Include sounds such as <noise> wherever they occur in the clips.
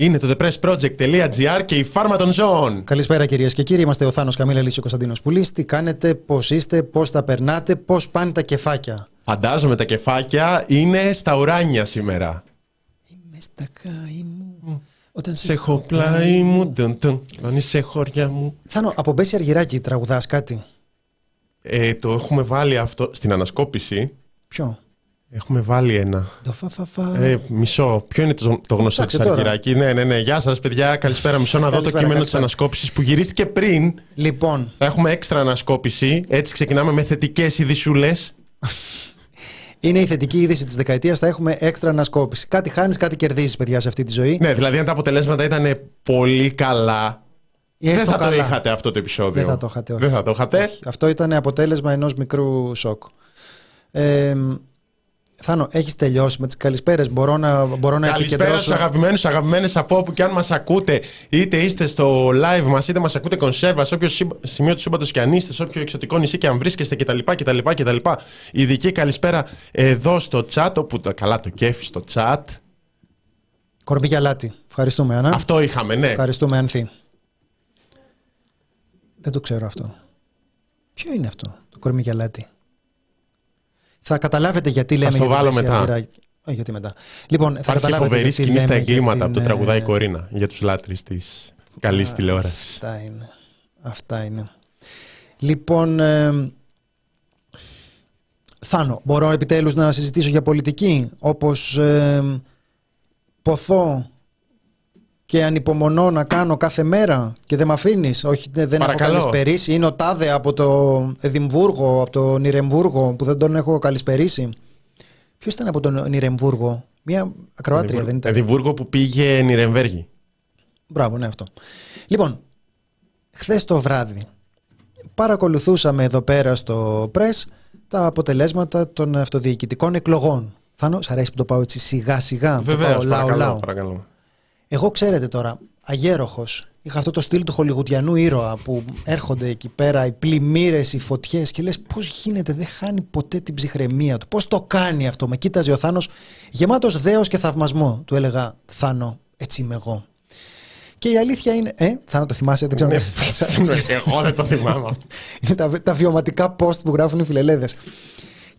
Είναι το thepressproject.gr και η φάρμα των ζώων. Καλησπέρα κυρίες και κύριοι. Είμαστε ο Θάνος Καμίλα Λύσιο Κωνσταντίνος Πουλής. Τι κάνετε, πώς είστε, πώς τα περνάτε, πώς πάνε τα κεφάκια; Φαντάζομαι τα κεφάκια είναι στα ουράνια σήμερα. Είμαι στα κάη μου. Όταν Σε έχω πλάι μου, τουν, τουν, όταν είσαι χωριά μου. Θάνο, από Μπέση Αργυράκη τραγουδάς κάτι; Ε, το έχουμε βάλει αυτό στην ανασκόπηση. Ποιο; Έχουμε βάλει ένα. Το φα, φα, φα. Ε, μισό. Ποιο είναι το, το γνωστό Ψάξε τη τώρα. Αργυράκη. Ναι, ναι, ναι. Γεια σας, παιδιά. Καλησπέρα. Μισό να δω το Καλησπέρα, κείμενο της καλησπέρα. ανασκόπησης που γυρίστηκε πριν. Λοιπόν, Θα έχουμε έξτρα ανασκόπηση. Έτσι ξεκινάμε με θετικές ειδισούλε. είναι η θετική είδηση της δεκαετίας. Θα έχουμε έξτρα ανασκόπηση. Κάτι χάνεις, κάτι κερδίζεις, παιδιά, σε αυτή τη ζωή. Ναι, δηλαδή αν τα αποτελέσματα ήταν πολύ καλά. Ή έστω δεν θα το καλά. είχατε αυτό το επεισόδιο. Δεν θα το είχατε, όχι. Δεν θα το είχατε. Όχι. Αυτό ήταν αποτέλεσμα ενός μικρού σοκ. Ε, Θάνο, έχεις τελειώσει με τις καλησπέρες. Μπορώ να, μπορώ να Καλησπέρα επικεντρώσω. στους αγαπημένους, αγαπημένες από όπου και αν μας ακούτε, είτε είστε στο live μας, είτε μας ακούτε κονσέρβα, σε όποιο σύμπ- σημείο του σύμπαντος και αν είστε, σε όποιο εξωτικό νησί και αν βρίσκεστε κτλ. κτλ, κτλ. Ειδική καλησπέρα εδώ στο chat, όπου το, καλά το κέφι στο chat. Κορμί για λάτι. Ευχαριστούμε, Άννα. Αυτό είχαμε, ναι. Ευχαριστούμε, Ανθή. Δεν το ξέρω αυτό. Ποιο είναι αυτό, το κορμί για λάτι. Θα καταλάβετε γιατί λέμε το για βάλω Πέση μετά. Αργυράκη. Όχι, γιατί μετά. Λοιπόν, θα Υπάρχει καταλάβετε φοβερή γιατί σκηνή στα λέμε για εγκλήματα που το την, τραγουδάει η ε, Κορίνα για τους λάτρε της καλής τηλεόρασης. Αυτά είναι. Αυτά είναι. Λοιπόν, ε, Θάνο, μπορώ επιτέλους να συζητήσω για πολιτική, όπως ε, ποθώ και ανυπομονώ να κάνω κάθε μέρα και δεν με αφήνεις. Όχι, ναι, δεν Παρακαλώ. έχω καλησπερίσει. Είναι ο Τάδε από το Εδιμβούργο, από το Νιρεμβούργο, που δεν τον έχω καλησπερίσει. Ποιος ήταν από το Νιρεμβούργο, Μια ακροάτρια δεν ήταν; Εδιμβούργο που πήγε Νιρεμβέργη. Μπράβο, ναι, αυτό. Λοιπόν, χθες το βράδυ παρακολουθούσαμε εδώ πέρα στο Press τα αποτελέσματα των αυτοδιοικητικών εκλογών. Θάνο, σ' αρέσει που το πάω έτσι σιγά σιγά. που Βεβαίως, πάω λαό, παρακαλώ, λαό. παρακαλώ. Εγώ ξέρετε τώρα, αγέροχος, είχα αυτό το στυλ του χολιγουτιανού ήρωα που έρχονται εκεί πέρα οι πλημμύρες, οι φωτιές και λες πώς γίνεται, δεν χάνει ποτέ την ψυχραιμία του. Πώς το κάνει αυτό. Με κοίταζε ο Θάνος γεμάτος δέος και θαυμασμό. Του έλεγα Θάνο, έτσι είμαι εγώ. Και η αλήθεια είναι. Ε, Θάνο το θυμάσαι, δεν ξέρω. <laughs> Εγώ δεν το θυμάμαι αυτό. Είναι τα, τα βιωματικά post που γράφουν οι φιλελέδες.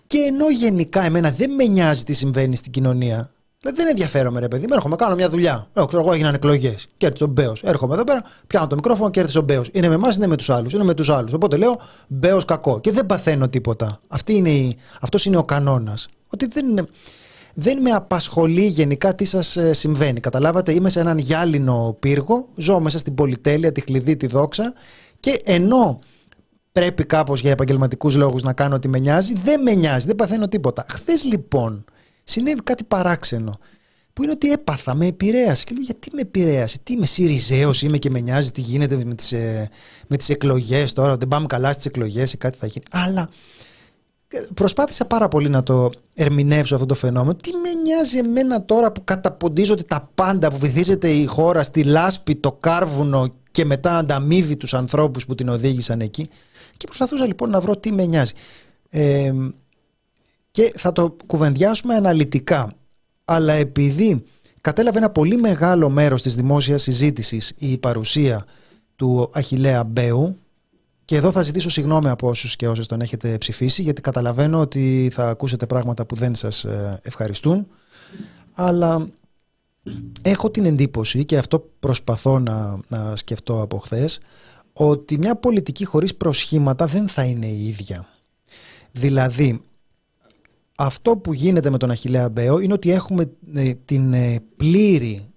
Και ενώ γενικά εμένα δεν με νοιάζει τι συμβαίνει στην κοινωνία, δηλαδή δεν ενδιαφέρομαι ρε παιδί, μου, έρχομαι, κάνω μια δουλειά. Ε, ξέρω εγώ, έγιναν εκλογές. Κέρδισε ο Μπέος. Έρχομαι εδώ πέρα, πιάνω το μικρόφωνο, κέρδισε ο Μπέος. Είναι με εμάς, είναι με τους άλλους. Είναι με τους άλλους. Οπότε λέω Μπέος κακό. Και δεν παθαίνω τίποτα. Αυτή είναι η, αυτός είναι ο κανόνας. Ότι δεν είναι. Δεν με απασχολεί γενικά τι σας συμβαίνει. Καταλάβατε, είμαι σε έναν γυάλινο πύργο, ζω μέσα στην πολυτέλεια, τη χλειδί, τη δόξα και ενώ πρέπει κάπως για επαγγελματικούς λόγους να κάνω ότι με νοιάζει, δεν με νοιάζει, δεν παθαίνω τίποτα. Χθες λοιπόν συνέβη κάτι παράξενο που είναι ότι έπαθα, με επηρέασε και λέω γιατί με επηρέασε, τι είμαι Σιριζέος είμαι και με νοιάζει τι γίνεται με τις, ε, με τις εκλογές τώρα, δεν πάμε καλά στις εκλογές ή κάτι θα γίνει. Αλλά ε, προσπάθησα πάρα πολύ να το ερμηνεύσω αυτό το φαινόμενο. Τι με νοιάζει εμένα τώρα που καταποντίζονται τα πάντα, που βυθίζεται η χώρα στη λάσπη, το κάρβουνο και μετά ανταμείβει τους ανθρώπους που την οδήγησαν εκεί. Και προσπαθούσα λοιπόν να βρω τι με νοιάζει. Ε, και θα το κουβεντιάσουμε αναλυτικά. Αλλά επειδή κατέλαβε ένα πολύ μεγάλο μέρος της δημόσιας συζήτησης η παρουσία του Αχιλέα Μπέου Και εδώ θα ζητήσω συγγνώμη από όσους και όσες τον έχετε ψηφίσει, γιατί καταλαβαίνω ότι θα ακούσετε πράγματα που δεν σας ε, ευχαριστούν. Αλλά έχω την εντύπωση, και αυτό προσπαθώ να, να σκεφτώ από χθες, ότι μια πολιτική χωρίς προσχήματα δεν θα είναι η ίδια. Δηλαδή, αυτό που γίνεται με τον Αχιλέα Μπέο είναι ότι έχουμε ε, την ε, πλήρη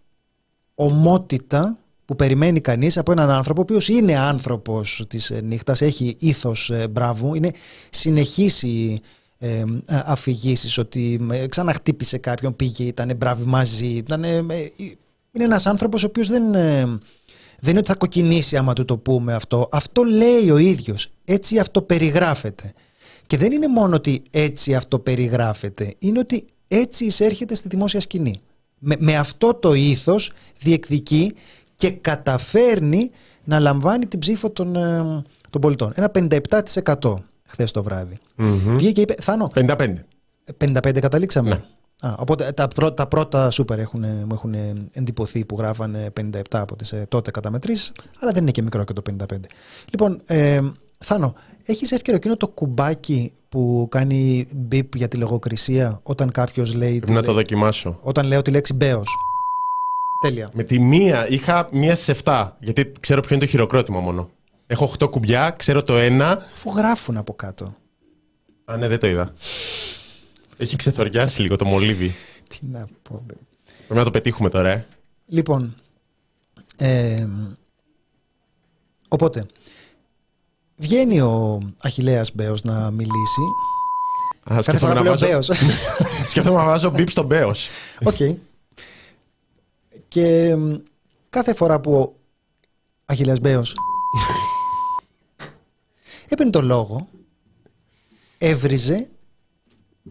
ομότητα που περιμένει κανείς από έναν άνθρωπο ο οποίος είναι άνθρωπος της ε, νύχτας, έχει ήθος μπράβου, είναι συνεχής η ε, αφηγήσεις ότι ξαναχτύπησε κάποιον, πήγε, ήταν μπράβοι μαζί, ήταν, είναι ένας άνθρωπος ο οποίος δεν, δεν είναι ότι θα κοκκινήσει άμα του το πούμε αυτό. Αυτό λέει ο ίδιος, έτσι αυτό περιγράφεται. Και δεν είναι μόνο ότι έτσι αυτό περιγράφεται, είναι ότι έτσι εισέρχεται στη δημόσια σκηνή. Με, με αυτό το ήθος διεκδικεί και καταφέρνει να λαμβάνει την ψήφο των, ε, των πολιτών. Ένα 57% χθες το βράδυ. Mm-hmm. Βγήκε και είπε, Θάνο. 55. 55 καταλήξαμε. Ναι. Α, οπότε τα, πρώτα, τα πρώτα σούπερ έχουν, μου έχουν εντυπωθεί που γράφανε 57 από τις ε, τότε καταμετρήσεις, αλλά δεν είναι και μικρό και το 55. Λοιπόν, ε, Θάνο, έχεις εύκαιρο εκείνο το κουμπάκι που κάνει μπιπ για τη λογοκρισία όταν κάποιος λέει... Πρέπει να το δοκιμάσω. Όταν λέω τη λέξη μπέος; Τέλεια. Με τη μία, είχα μία σε 7, γιατί ξέρω ποιο είναι το χειροκρότημα μόνο. Έχω 8 κουμπιά, ξέρω το ένα. Αφού γράφουν από κάτω. Α, ναι, δεν το είδα. Έχει ξεθοριάσει λίγο το μολύβι. Τι να πω. Πρέπει να το πετύχουμε τώρα, ε. Λοιπόν, ε, οπότε, Βγαίνει ο Αχιλέας Μπέος να μιλήσει. Α, Κάθε φορά που λέω Μπέος. <laughs> Σκέφτομαι να βάζω μπιπ στον Μπέος. Οκ. Και κάθε φορά που ο Αχιλέας Μπέος έπαιρνε το λόγο, έβριζε,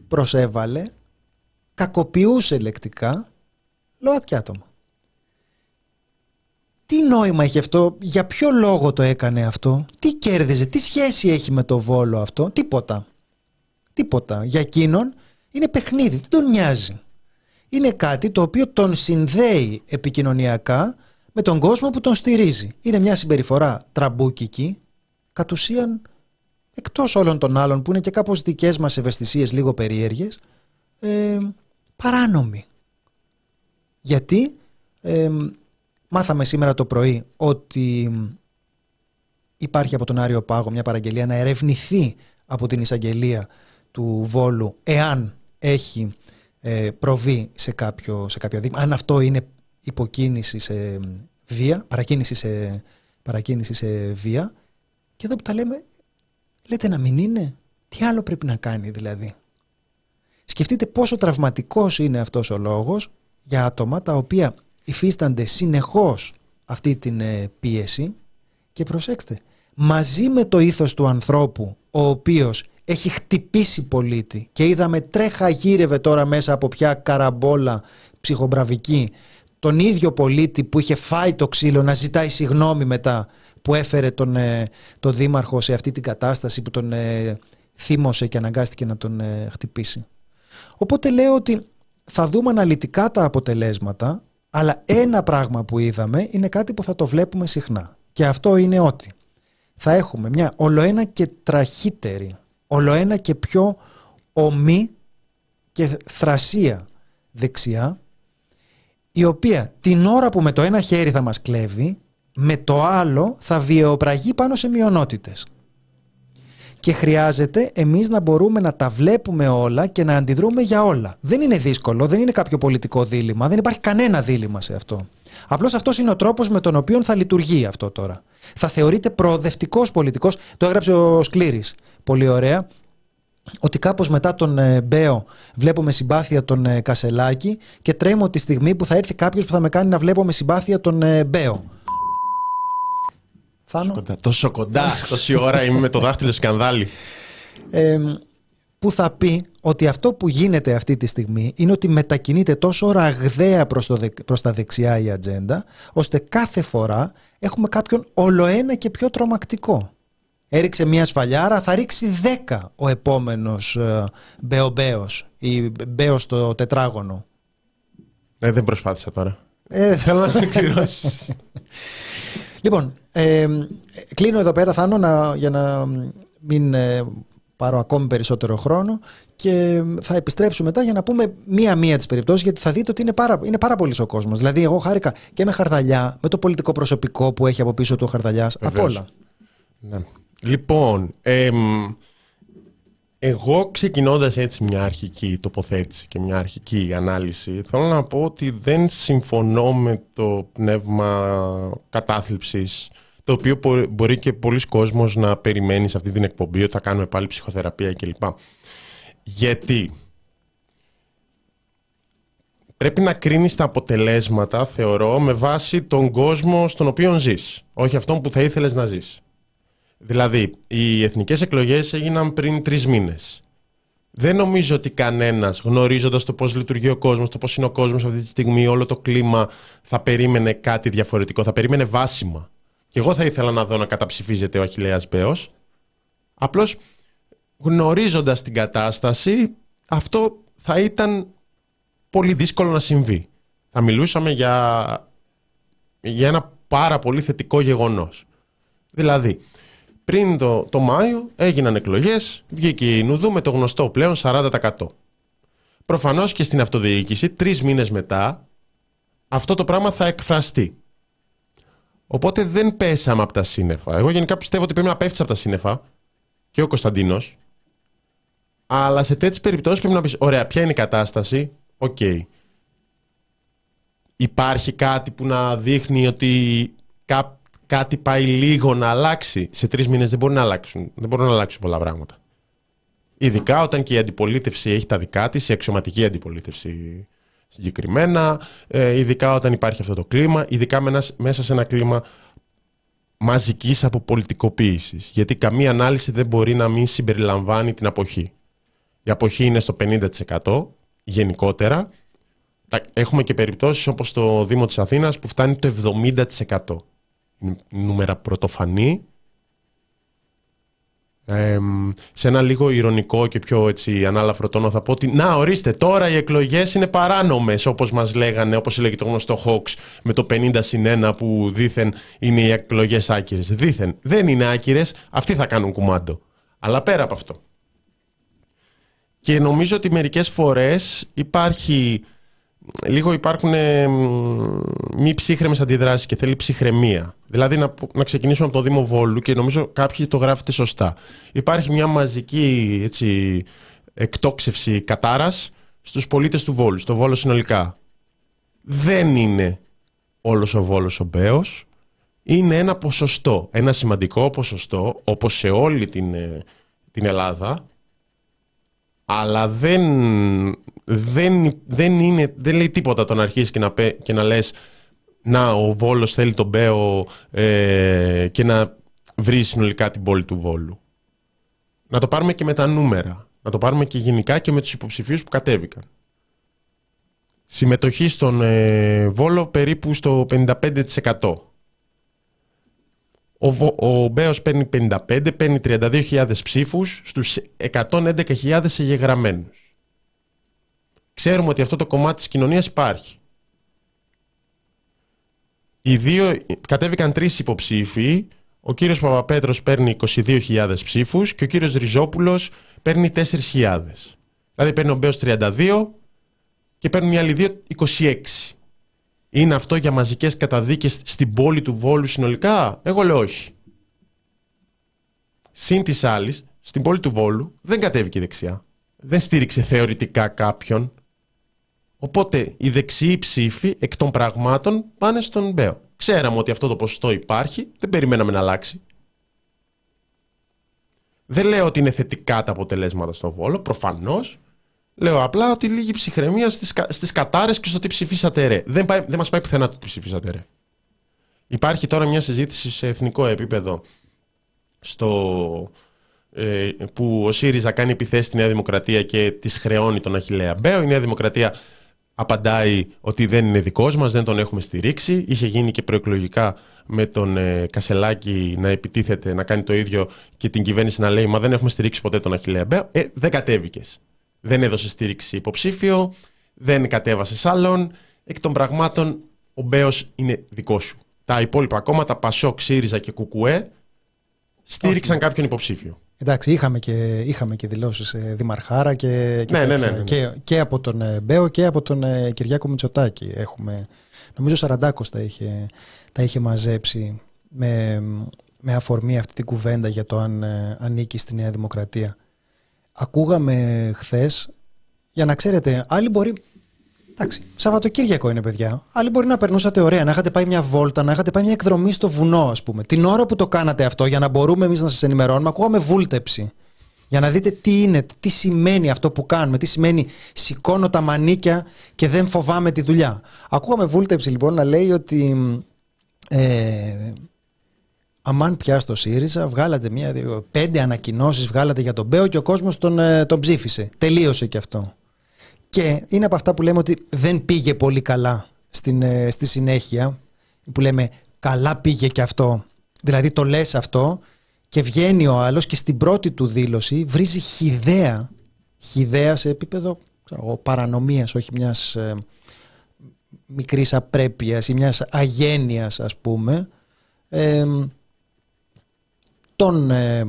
προσέβαλε, κακοποιούσε λεκτικά ΛΟΑΤΚΙ άτομα. Τι νόημα έχει αυτό, για ποιο λόγο το έκανε αυτό, τι κέρδιζε, τι σχέση έχει με το Βόλο αυτό, τίποτα. Τίποτα. Για εκείνον είναι παιχνίδι, δεν τον νοιάζει. Είναι κάτι το οποίο τον συνδέει επικοινωνιακά με τον κόσμο που τον στηρίζει. Είναι μια συμπεριφορά τραμπούκικη, κατ' ουσίαν εκτός όλων των άλλων που είναι και κάπως δικές μας ευαισθησίες λίγο περίεργες, ε, παράνομη. Γιατί ε, Μάθαμε σήμερα το πρωί ότι υπάρχει από τον Άριο Πάγο μια παραγγελία να ερευνηθεί από την εισαγγελία του Βόλου εάν έχει ε, προβεί σε κάποιο, σε κάποιο δείγμα, αν αυτό είναι υποκίνηση σε βία, παρακίνηση σε, παρακίνηση σε βία και εδώ που τα λέμε λέτε να μην είναι, τι άλλο πρέπει να κάνει δηλαδή; Σκεφτείτε πόσο τραυματικός είναι αυτός ο λόγος για άτομα τα οποία υφίστανται συνεχώς αυτή την ε, πίεση και προσέξτε, μαζί με το ήθος του ανθρώπου ο οποίος έχει χτυπήσει πολίτη και είδαμε τρέχα γύρευε τώρα μέσα από πια καραμπόλα ψυχομπραβική τον ίδιο πολίτη που είχε φάει το ξύλο να ζητάει συγνώμη μετά που έφερε τον, ε, τον δήμαρχο σε αυτή την κατάσταση που τον ε, θύμωσε και αναγκάστηκε να τον ε, χτυπήσει. Οπότε λέω ότι θα δούμε αναλυτικά τα αποτελέσματα αλλά ένα πράγμα που είδαμε είναι κάτι που θα το βλέπουμε συχνά. Και αυτό είναι ότι θα έχουμε μια ολοένα και τραχύτερη, ολοένα και πιο ομή και θρασία δεξιά, η οποία την ώρα που με το ένα χέρι θα μας κλέβει, με το άλλο θα βιαιοπραγεί πάνω σε μειονότητες και χρειάζεται εμείς να μπορούμε να τα βλέπουμε όλα και να αντιδρούμε για όλα. Δεν είναι δύσκολο, δεν είναι κάποιο πολιτικό δίλημα, δεν υπάρχει κανένα δίλημα σε αυτό. Απλώς αυτός είναι ο τρόπος με τον οποίο θα λειτουργεί αυτό τώρα. Θα θεωρείται προοδευτικός πολιτικός, το έγραψε ο Σκλήρης, πολύ ωραία, ότι κάπως μετά τον ε, Μπέο βλέπουμε συμπάθεια τον ε, Κασελάκη και τρέμω τη στιγμή που θα έρθει κάποιος που θα με κάνει να βλέπω με συμπάθεια τον ε, Μπέο. Κοντά, τόσο κοντά, <laughs> τόση ώρα είμαι με το δάχτυλο σκανδάλι. Ε, που θα πει ότι αυτό που γίνεται αυτή τη στιγμή είναι ότι μετακινείται τόσο ραγδαία προς, το προς τα δεξιά η ατζέντα, ώστε κάθε φορά έχουμε κάποιον ολοένα και πιο τρομακτικό. Έριξε μία σφαλιάρα, θα ρίξει δέκα ο επόμενος ε, Μπεομπέος ή Μπέος το τετράγωνο. Ε, δεν προσπάθησα τώρα. Ε, Θέλω να <laughs> κληρώσει. Λοιπόν, ε, κλείνω εδώ πέρα, Θάνο, να, για να μην ε, πάρω ακόμη περισσότερο χρόνο και θα επιστρέψουμε μετά για να πούμε μία-μία τις περιπτώσεις γιατί θα δείτε ότι είναι πάρα, είναι πάρα πολύ ο κόσμος. Δηλαδή εγώ χάρηκα και με Χαρδαλιά, με το πολιτικό προσωπικό που έχει από πίσω του ο Χαρδαλιάς, απ' όλα. Ναι. Λοιπόν, εγώ ξεκινώντας έτσι μια αρχική τοποθέτηση και μια αρχική ανάλυση θέλω να πω ότι δεν συμφωνώ με το πνεύμα κατάθλιψης το οποίο μπορεί και πολλοί κόσμος να περιμένει σε αυτή την εκπομπή ότι θα κάνουμε πάλι ψυχοθεραπεία κλπ. Γιατί πρέπει να κρίνεις τα αποτελέσματα, θεωρώ, με βάση τον κόσμο στον οποίο ζεις, όχι αυτόν που θα ήθελες να ζεις. Δηλαδή, οι εθνικές εκλογές έγιναν πριν τρεις μήνες. Δεν νομίζω ότι κανένας, γνωρίζοντας το πώς λειτουργεί ο κόσμος, το πώς είναι ο κόσμος αυτή τη στιγμή, όλο το κλίμα, θα περίμενε κάτι διαφορετικό. Θα περίμενε βάσιμα. Και εγώ θα ήθελα να δω να καταψηφίζεται ο Αχηλέας Μπέος. Απλώς γνωρίζοντας την κατάσταση, αυτό θα ήταν πολύ δύσκολο να συμβεί. Θα μιλούσαμε για, για ένα πάρα πολύ θετικό γεγονός. Δηλαδή, πριν το, το Μάιο έγιναν εκλογές, βγήκε η Νουδού με το γνωστό πλέον 40%. Προφανώς και στην αυτοδιοίκηση, τρεις μήνες μετά, αυτό το πράγμα θα εκφραστεί. Οπότε δεν πέσαμε από τα σύννεφα. Εγώ γενικά πιστεύω ότι πρέπει να πέφτεις από τα σύννεφα και ο Κωνσταντίνος. Αλλά σε τέτοιες περιπτώσεις πρέπει να πεις: Ωραία, ποια είναι η κατάσταση; Οκ. Υπάρχει κάτι που να δείχνει ότι κάτι πάει λίγο να αλλάξει. Σε τρεις μήνες δεν μπορεί να αλλάξουν. Δεν μπορούν να αλλάξουν πολλά πράγματα. Ειδικά όταν και η αντιπολίτευση έχει τα δικά της, η αξιωματική αντιπολίτευση συγκεκριμένα, ε, ειδικά όταν υπάρχει αυτό το κλίμα, ειδικά μέσα σε ένα κλίμα μαζικής αποπολιτικοποίησης. Γιατί καμία ανάλυση δεν μπορεί να μην συμπεριλαμβάνει την αποχή. Η αποχή είναι στο 50% γενικότερα. Έχουμε και περιπτώσεις όπως το Δήμο της Αθήνας που φτάνει το 70%. Είναι νούμερα πρωτοφανή σε ένα λίγο ηρωνικό και πιο έτσι ανάλαφρο τόνο θα πω ότι να ορίστε τώρα οι εκλογές είναι παράνομες όπως μας λέγανε, όπως έλεγε το γνωστό Hawks με το 50 συν 1 που δήθεν είναι οι εκλογές άκυρες. Δήθεν δεν είναι άκυρες, αυτοί θα κάνουν κουμάντο. Αλλά πέρα από αυτό. Και νομίζω ότι μερικές φορές υπάρχει λίγο υπάρχουν ε, μη ψύχρεμες αντιδράσεις και θέλει ψυχραιμία. Δηλαδή να, να ξεκινήσουμε από το Δήμο Βόλου και νομίζω κάποιοι το γράφετε σωστά. Υπάρχει μια μαζική έτσι, εκτόξευση κατάρας στους πολίτες του Βόλου, στο Βόλο συνολικά. Δεν είναι όλος ο Βόλος ο Μπέος. Είναι ένα ποσοστό, ένα σημαντικό ποσοστό, όπως σε όλη την, ε, την Ελλάδα, αλλά δεν, δεν, δεν, είναι, δεν λέει τίποτα το να αρχίσεις και να, και να λες να ο Βόλος θέλει τον Μπέο ε, και να βρεις συνολικά την πόλη του Βόλου. Να το πάρουμε και με τα νούμερα. Να το πάρουμε και γενικά και με τους υποψηφίους που κατέβηκαν. Συμμετοχή στον ε, Βόλο περίπου στο 55%. Ο, ο Μπέος παίρνει 55, παίρνει 32.000 ψήφους στους 111.000 εγγεγραμμένους. Ξέρουμε ότι αυτό το κομμάτι της κοινωνίας υπάρχει. Οι δύο, κατέβηκαν τρεις υποψήφοι. Ο κύριος Παπαπέτρος παίρνει 22.000 ψήφους και ο κύριος Ριζόπουλος παίρνει 4.000. Δηλαδή παίρνει ο Μπέος 32 και παίρνουν οι άλλοι δύο 26. Είναι αυτό για μαζικές καταδίκες στην πόλη του Βόλου συνολικά; Εγώ λέω όχι. Συν της άλλης, στην πόλη του Βόλου δεν κατέβηκε δεξιά. Δεν στήριξε θεωρητικά κάποιον. Οπότε οι δεξιοί ψήφοι εκ των πραγμάτων πάνε στον Μπέο. Ξέραμε ότι αυτό το ποσοστό υπάρχει, δεν περιμέναμε να αλλάξει. Δεν λέω ότι είναι θετικά τα αποτελέσματα στο Βόλο, προφανώς. Λέω απλά ότι λίγη ψυχραιμία στις, στις κατάρες και στο τι ψηφίσατε ρε. Δεν, πάει, δεν μας πάει πουθενά το τι ψηφίσατε ρε. Υπάρχει τώρα μια συζήτηση σε εθνικό επίπεδο στο, ε, που ο ΣΥΡΙΖΑ κάνει επιθέσεις στη Νέα Δημοκρατία και τη χρεώνει τον Αχιλέα Μπέο. Η Νέα Δημοκρατία απαντάει ότι δεν είναι δικός μας, δεν τον έχουμε στηρίξει. Είχε γίνει και προεκλογικά με τον ε, Κασελάκη να επιτίθεται, να κάνει το ίδιο και την κυβέρνηση να λέει «Μα δεν έχουμε στηρίξει ποτέ τον Αχιλέα Μπέο». Ε, δεν κατέβηκες δεν έδωσε στήριξη υποψήφιο, δεν κατέβασε άλλον. Εκ των πραγμάτων, ο Μπέος είναι δικό σου. τα υπόλοιπα κόμματα, Πασόκ, ΣΥΡΙΖΑ και Κουκουέ, στήριξαν κάποιον υποψήφιο. Εντάξει, είχαμε και, είχαμε και δηλώσεις ε, Δημαρχάρα και, και, Ναι, ναι, τέτοια. ναι, ναι. και, και από τον ε, Μπέο και από τον ε, Κυριάκο Μητσοτάκη. Έχουμε, νομίζω Σαραντάκος τα είχε, τα είχε μαζέψει με, με αφορμή αυτή την κουβέντα για το αν ε, ανήκει στη Νέα Δημοκρατία. Ακούγαμε χθες, για να ξέρετε, άλλοι μπορεί... Εντάξει, Σαββατοκύριακο είναι, παιδιά. Άλλοι μπορεί να περνούσατε ωραία, να είχατε πάει μια βόλτα, να είχατε πάει μια εκδρομή στο βουνό, ας πούμε. Την ώρα που το κάνατε αυτό, για να μπορούμε εμείς να σας ενημερώνουμε, ακούγαμε βούλτεψη. Για να δείτε τι είναι, τι σημαίνει αυτό που κάνουμε, τι σημαίνει σηκώνω τα μανίκια και δεν φοβάμαι τη δουλειά. Ακούγαμε βούλτεψη λοιπόν να λέει ότι ε, αμάν πια στο ΣΥΡΙΖΑ βγάλατε μια, δύο, πέντε ανακοινώσεις βγάλατε για τον Μπέο και ο κόσμος τον, ε, τον ψήφισε. Τελείωσε και αυτό. Και είναι από αυτά που λέμε ότι δεν πήγε πολύ καλά στην, ε, στη συνέχεια, που λέμε καλά πήγε και αυτό. Δηλαδή το λες αυτό και βγαίνει ο άλλος και στην πρώτη του δήλωση βρίζει χιδέα, χιδέα σε επίπεδο ξέρω εγώ, παρανομίας, όχι μιας ε, μικρής απρέπειας ή μιας αγένειας ας πούμε, ε, τον ε,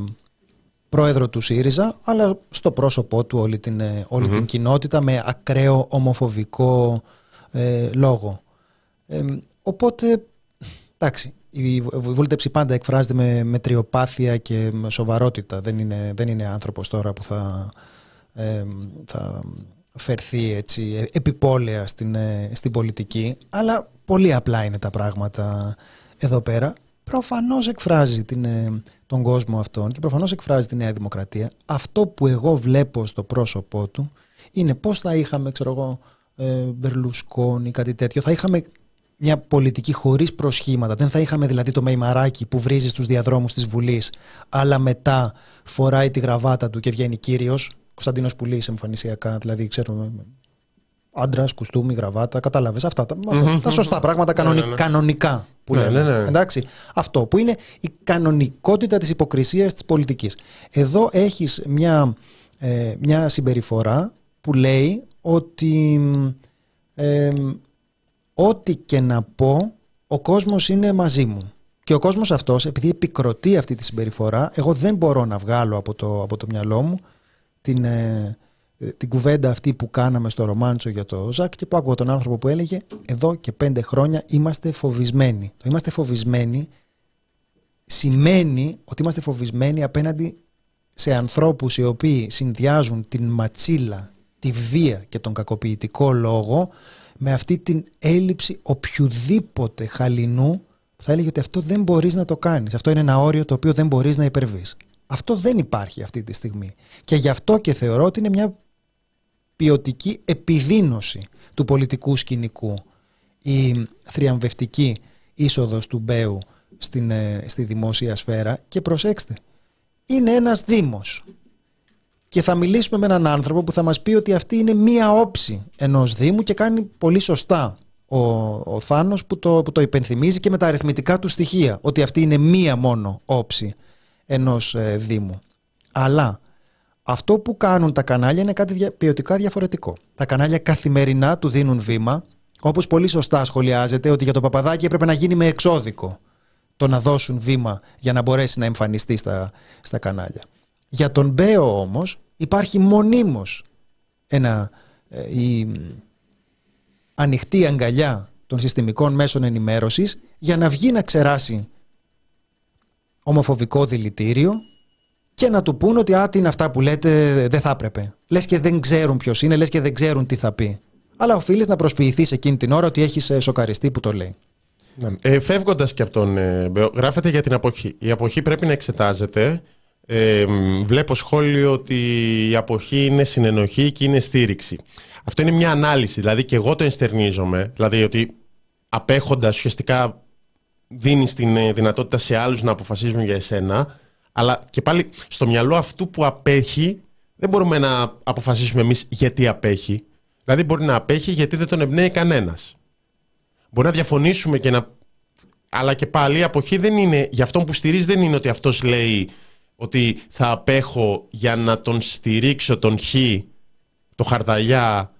πρόεδρο του ΣΥΡΙΖΑ, αλλά στο πρόσωπό του όλη την, ε, όλη την κοινότητα με ακραίο ομοφοβικό ε, λόγο. Ε, οπότε, εντάξει, η βούλτεψη πάντα εκφράζεται με, με τριοπάθεια και με σοβαρότητα. Δεν είναι, δεν είναι άνθρωπος τώρα που θα, ε, θα φερθεί έτσι ε, επιπόλαια στην, ε, στην πολιτική, αλλά πολύ απλά είναι τα πράγματα εδώ πέρα. Προφανώς εκφράζει την, ε, τον κόσμο αυτόν και προφανώς εκφράζει τη Νέα Δημοκρατία. Αυτό που εγώ βλέπω στο πρόσωπό του είναι πώς θα είχαμε, ξέρω εγώ, ε, Μπερλουσκόνη, κάτι τέτοιο. Θα είχαμε μια πολιτική χωρίς προσχήματα. Δεν θα είχαμε δηλαδή το μεϊμαράκι που βρίζει στους διαδρόμους της Βουλής, αλλά μετά φοράει τη γραβάτα του και βγαίνει κύριος. Κωνσταντίνος Πουλής εμφανισιακά, δηλαδή ξέρουμε άντρας, κουστούμι, γραβάτα, κατάλαβες αυτά. Τα, αυτά, τα σωστά πράγματα κανονι, Ναι, ναι, ναι. κανονικά που Ναι, λέμε. ναι, ναι. Εντάξει, αυτό που είναι η κανονικότητα της υποκρισίας της πολιτικής. Εδώ έχεις μια, ε, μια συμπεριφορά που λέει ότι ε, ό,τι και να πω ο κόσμος είναι μαζί μου. Και ο κόσμος αυτός, επειδή επικροτεί αυτή τη συμπεριφορά, εγώ δεν μπορώ να βγάλω από το, από το μυαλό μου την, ε, ε, την κουβέντα αυτή που κάναμε στο ρομάντσο για το Ζακ και που άκουγα τον άνθρωπο που έλεγε εδώ και πέντε χρόνια είμαστε φοβισμένοι. Το είμαστε φοβισμένοι σημαίνει ότι είμαστε φοβισμένοι απέναντι σε ανθρώπους οι οποίοι συνδυάζουν την ματσίλα, τη βία και τον κακοποιητικό λόγο με αυτή την έλλειψη οποιοδήποτε χαλινού που θα έλεγε ότι αυτό δεν μπορείς να το κάνεις. Αυτό είναι ένα όριο το οποίο δεν μπορείς να υπερβείς. Αυτό δεν υπάρχει αυτή τη στιγμή. Και γι' αυτό και θεωρώ ότι είναι μια ποιοτική επιδίνωση του πολιτικού σκηνικού. Η θριαμβευτική είσοδος του Μπέου στην, ε, στη δημόσια σφαίρα. Και προσέξτε, είναι ένας δήμος. Και θα μιλήσουμε με έναν άνθρωπο που θα μας πει ότι αυτή είναι μία όψη ενός δήμου και κάνει πολύ σωστά ο, ο Θάνος που το, που το υπενθυμίζει και με τα αριθμητικά του στοιχεία ότι αυτή είναι μία μόνο όψη ενός ε, δήμου. Αλλά αυτό που κάνουν τα κανάλια είναι κάτι δια- ποιοτικά διαφορετικό. Τα κανάλια καθημερινά του δίνουν βήμα, όπως πολύ σωστά σχολιάζεται ότι για το παπαδάκι έπρεπε να γίνει με εξώδικο το να δώσουν βήμα για να μπορέσει να εμφανιστεί στα, στα κανάλια. Για τον Μπέο όμως υπάρχει μονίμως ένα, ε, η ανοιχτή αγκαλιά των συστημικών μέσων ενημέρωσης για να βγει να ξεράσει ομοφοβικό δηλητήριο και να του πούν ότι α, τι είναι αυτά που λέτε, δεν θα έπρεπε. Λες και δεν ξέρουν ποιος είναι, λες και δεν ξέρουν τι θα πει. Αλλά οφείλεις να προσποιηθείς εκείνη την ώρα ότι έχεις ε, σοκαριστεί που το λέει. Ναι. Ε, Φεύγοντας και από τον ε, Μπέο, γράφεται για την αποχή. Η αποχή πρέπει να εξετάζεται. Ε, μ, βλέπω σχόλιο ότι η αποχή είναι συνενοχή και είναι στήριξη. Αυτό είναι μια ανάλυση. Δηλαδή και εγώ το ενστερνίζομαι. Δηλαδή ότι απέχοντας ουσιαστικά δίνεις την ε, δυνατότητα σε άλλους να αποφασίζουν για εσένα. Αλλά και πάλι στο μυαλό αυτού που απέχει, δεν μπορούμε να αποφασίσουμε εμείς γιατί απέχει. Δηλαδή μπορεί να απέχει γιατί δεν τον εμπνέει κανένας. Μπορεί να διαφωνήσουμε και να. Αλλά και πάλι η αποχή δεν είναι. Για αυτόν που στηρίζει δεν είναι ότι αυτός λέει ότι θα απέχω για να τον στηρίξω τον Χ, το χαρταλιά,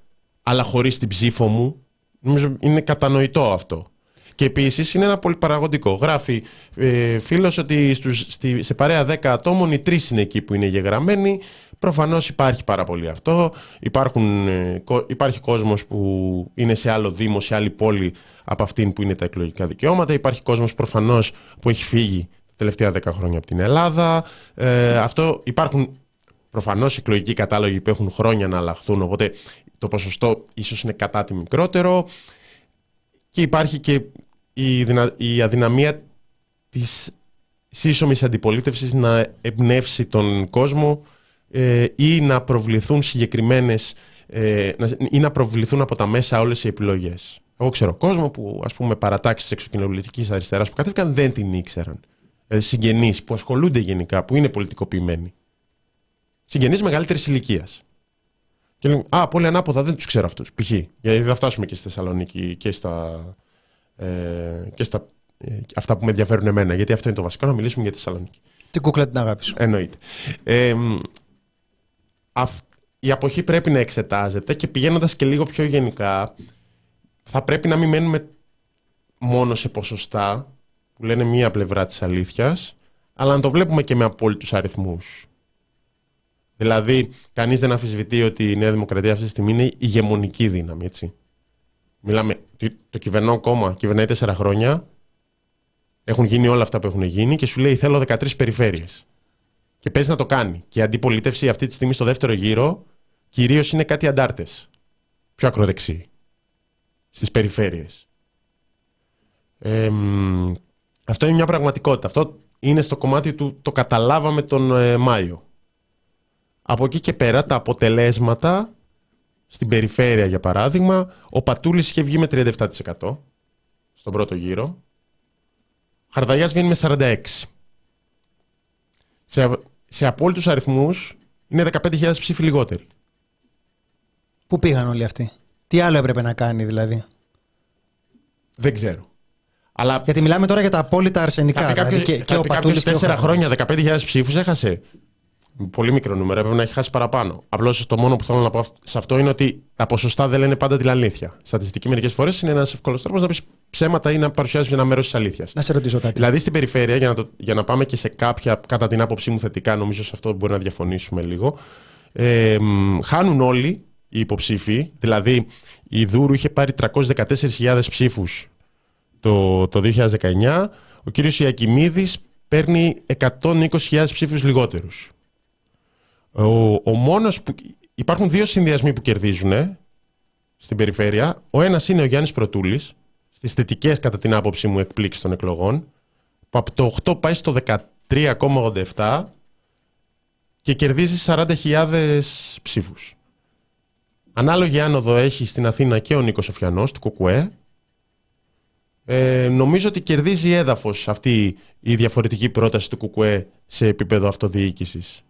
αλλά χωρίς την ψήφο μου. Νομίζω είναι κατανοητό αυτό. Και επίσης είναι ένα πολύ παραγωγικό. Γράφει ε, φίλος ότι στους, στη, σε παρέα 10 ατόμων οι τρεις είναι εκεί που είναι γεγραμμένοι. Προφανώς υπάρχει πάρα πολύ αυτό. Υπάρχουν, ε, υπάρχει κόσμος που είναι σε άλλο Δήμο, σε άλλη πόλη από αυτήν που είναι τα εκλογικά δικαιώματα. Υπάρχει κόσμος προφανώς που έχει φύγει τα τελευταία 10 χρόνια από την Ελλάδα. Ε, αυτό υπάρχουν προφανώς εκλογικοί κατάλογοι που έχουν χρόνια να αλλάχθουν. Οπότε το ποσοστό ίσως είναι κατά τη μικρότερο. Και υπάρχει και η, η αδυναμία της σύσσωμης αντιπολίτευσης να εμπνεύσει τον κόσμο ε, ή να προβληθούν συγκεκριμένες ε, ή να προβληθούν από τα μέσα όλες οι επιλογές. Εγώ ξέρω κόσμο που ας πούμε παρατάξεις της εξοκοινοβουλευτικής αριστεράς που κατέβηκαν δεν την ήξεραν. Ε, συγγενείς που ασχολούνται γενικά, που είναι πολιτικοποιημένοι. Συγγενείς μεγαλύτερης ηλικίας. Και λένε, Α, πολύ ανάποδα δεν τους ξέρω αυτούς. Π.χ. Γιατί θα φτάσουμε και στη Θεσσαλονίκη και στα. Ε, και στα ε, αυτά που με ενδιαφέρουν εμένα. Γιατί αυτό είναι το βασικό, να μιλήσουμε για τη Θεσσαλονίκη. Την κούκλα την αγάπη σου. Εννοείται. Ε, αυ, η αποχή πρέπει να εξετάζεται και πηγαίνοντας και λίγο πιο γενικά, θα πρέπει να μην μένουμε μόνο σε ποσοστά που λένε μία πλευρά της αλήθειας, αλλά να το βλέπουμε και με απόλυτους αριθμούς. Δηλαδή, κανείς δεν αμφισβητεί ότι η Νέα Δημοκρατία αυτή τη στιγμή είναι ηγεμονική δύναμη, έτσι. Μιλάμε, το κυβερνό κόμμα κυβερνάει τέσσερα χρόνια, έχουν γίνει όλα αυτά που έχουν γίνει και σου λέει θέλω 13 περιφέρειες. Και παίζει να το κάνει. Και η αντιπολίτευση αυτή τη στιγμή στο δεύτερο γύρο κυρίως είναι κάτι αντάρτες. Πιο ακροδεξί. Στις περιφέρειες. Ε, αυτό είναι μια πραγματικότητα. Αυτό είναι στο κομμάτι του το καταλάβαμε τον ε, Μάιο. Από εκεί και πέρα τα αποτελέσματα στην περιφέρεια για παράδειγμα, ο Πατούλης είχε βγει με 37% στον πρώτο γύρο. Χαρδαγιάς βγαίνει με 46%. Σε, σε απόλυτους αριθμούς είναι 15.000 ψήφοι λιγότεροι. Πού πήγαν όλοι αυτοί; Τι άλλο έπρεπε να κάνει δηλαδή; Δεν ξέρω. Αλλά... Γιατί μιλάμε τώρα για τα απόλυτα αρσενικά. Δηλαδή και, και ο Πατούλης τέσσερα χρόνια 15.000 ψήφους έχασε. Πολύ μικρό νούμερο, έπρεπε να έχει χάσει παραπάνω. Απλώς το μόνο που θέλω να πω σε αυτό είναι ότι τα ποσοστά δεν λένε πάντα την αλήθεια. Στατιστική μερικές φορές είναι ένας εύκολος τρόπος να πεις ψέματα ή να παρουσιάσει ένα μέρο της αλήθειας. Να σε ρωτήσω κάτι. Δηλαδή στην περιφέρεια, για να, το, για να πάμε και σε κάποια, κατά την άποψή μου θετικά, νομίζω σε αυτό μπορεί να διαφωνήσουμε λίγο. Ε, χάνουν όλοι οι υποψήφοι. Δηλαδή η Δούρου είχε πάρει 314.000 ψήφους το, το 2019. Ο κύριος Ιακημίδης παίρνει 120.000 ψήφους λιγότερους. Ο, ο μόνος που... Υπάρχουν δύο συνδυασμοί που κερδίζουν ε, στην περιφέρεια. Ο ένας είναι ο Γιάννης Πρωτούλης, στις θετικές κατά την άποψή μου εκπλήξεις των εκλογών, που από το 8 πάει στο 13,87 και κερδίζει 40.000 ψήφους. Ανάλογη άνοδο έχει στην Αθήνα και ο Νίκος Οφιανός του ΚΚΕ. Ε, νομίζω ότι κερδίζει έδαφος αυτή η διαφορετική πρόταση του ΚΚΕ σε επίπεδο αυτοδιοίκησης.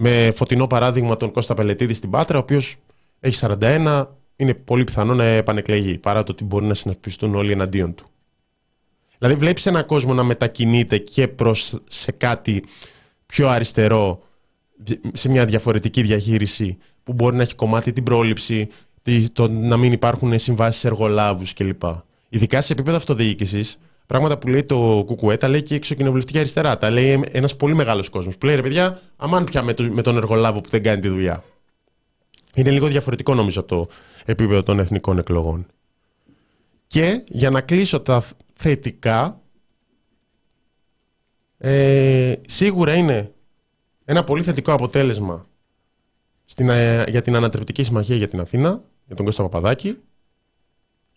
Με φωτεινό παράδειγμα τον Κώστα Πελετίδη στην Πάτρα, ο οποίος έχει 41, είναι πολύ πιθανό να επανεκλεγεί, παρά το ότι μπορεί να συνασπιστούν όλοι εναντίον του. Δηλαδή βλέπεις έναν κόσμο να μετακινείται και προς σε κάτι πιο αριστερό, σε μια διαφορετική διαχείριση που μπορεί να έχει κομμάτι την πρόληψη, το να μην υπάρχουν συμβάσεις εργολάβους κλπ. Ειδικά σε επίπεδο αυτοδιοίκησης, Πράγματα που λέει το Κουκουέ, τα λέει και η εξοκοινοβουλευτική αριστερά. Τα λέει ένας πολύ μεγάλος κόσμος. Που λέει ρε παιδιά, αμάν πια με, με τον εργολάβο που δεν κάνει τη δουλειά. Είναι λίγο διαφορετικό νομίζω το επίπεδο των εθνικών εκλογών. Και για να κλείσω τα θετικά, ε, σίγουρα είναι ένα πολύ θετικό αποτέλεσμα στην, ε, για την ανατρεπτική συμμαχία για την Αθήνα, για τον Κώστα Παπαδάκη,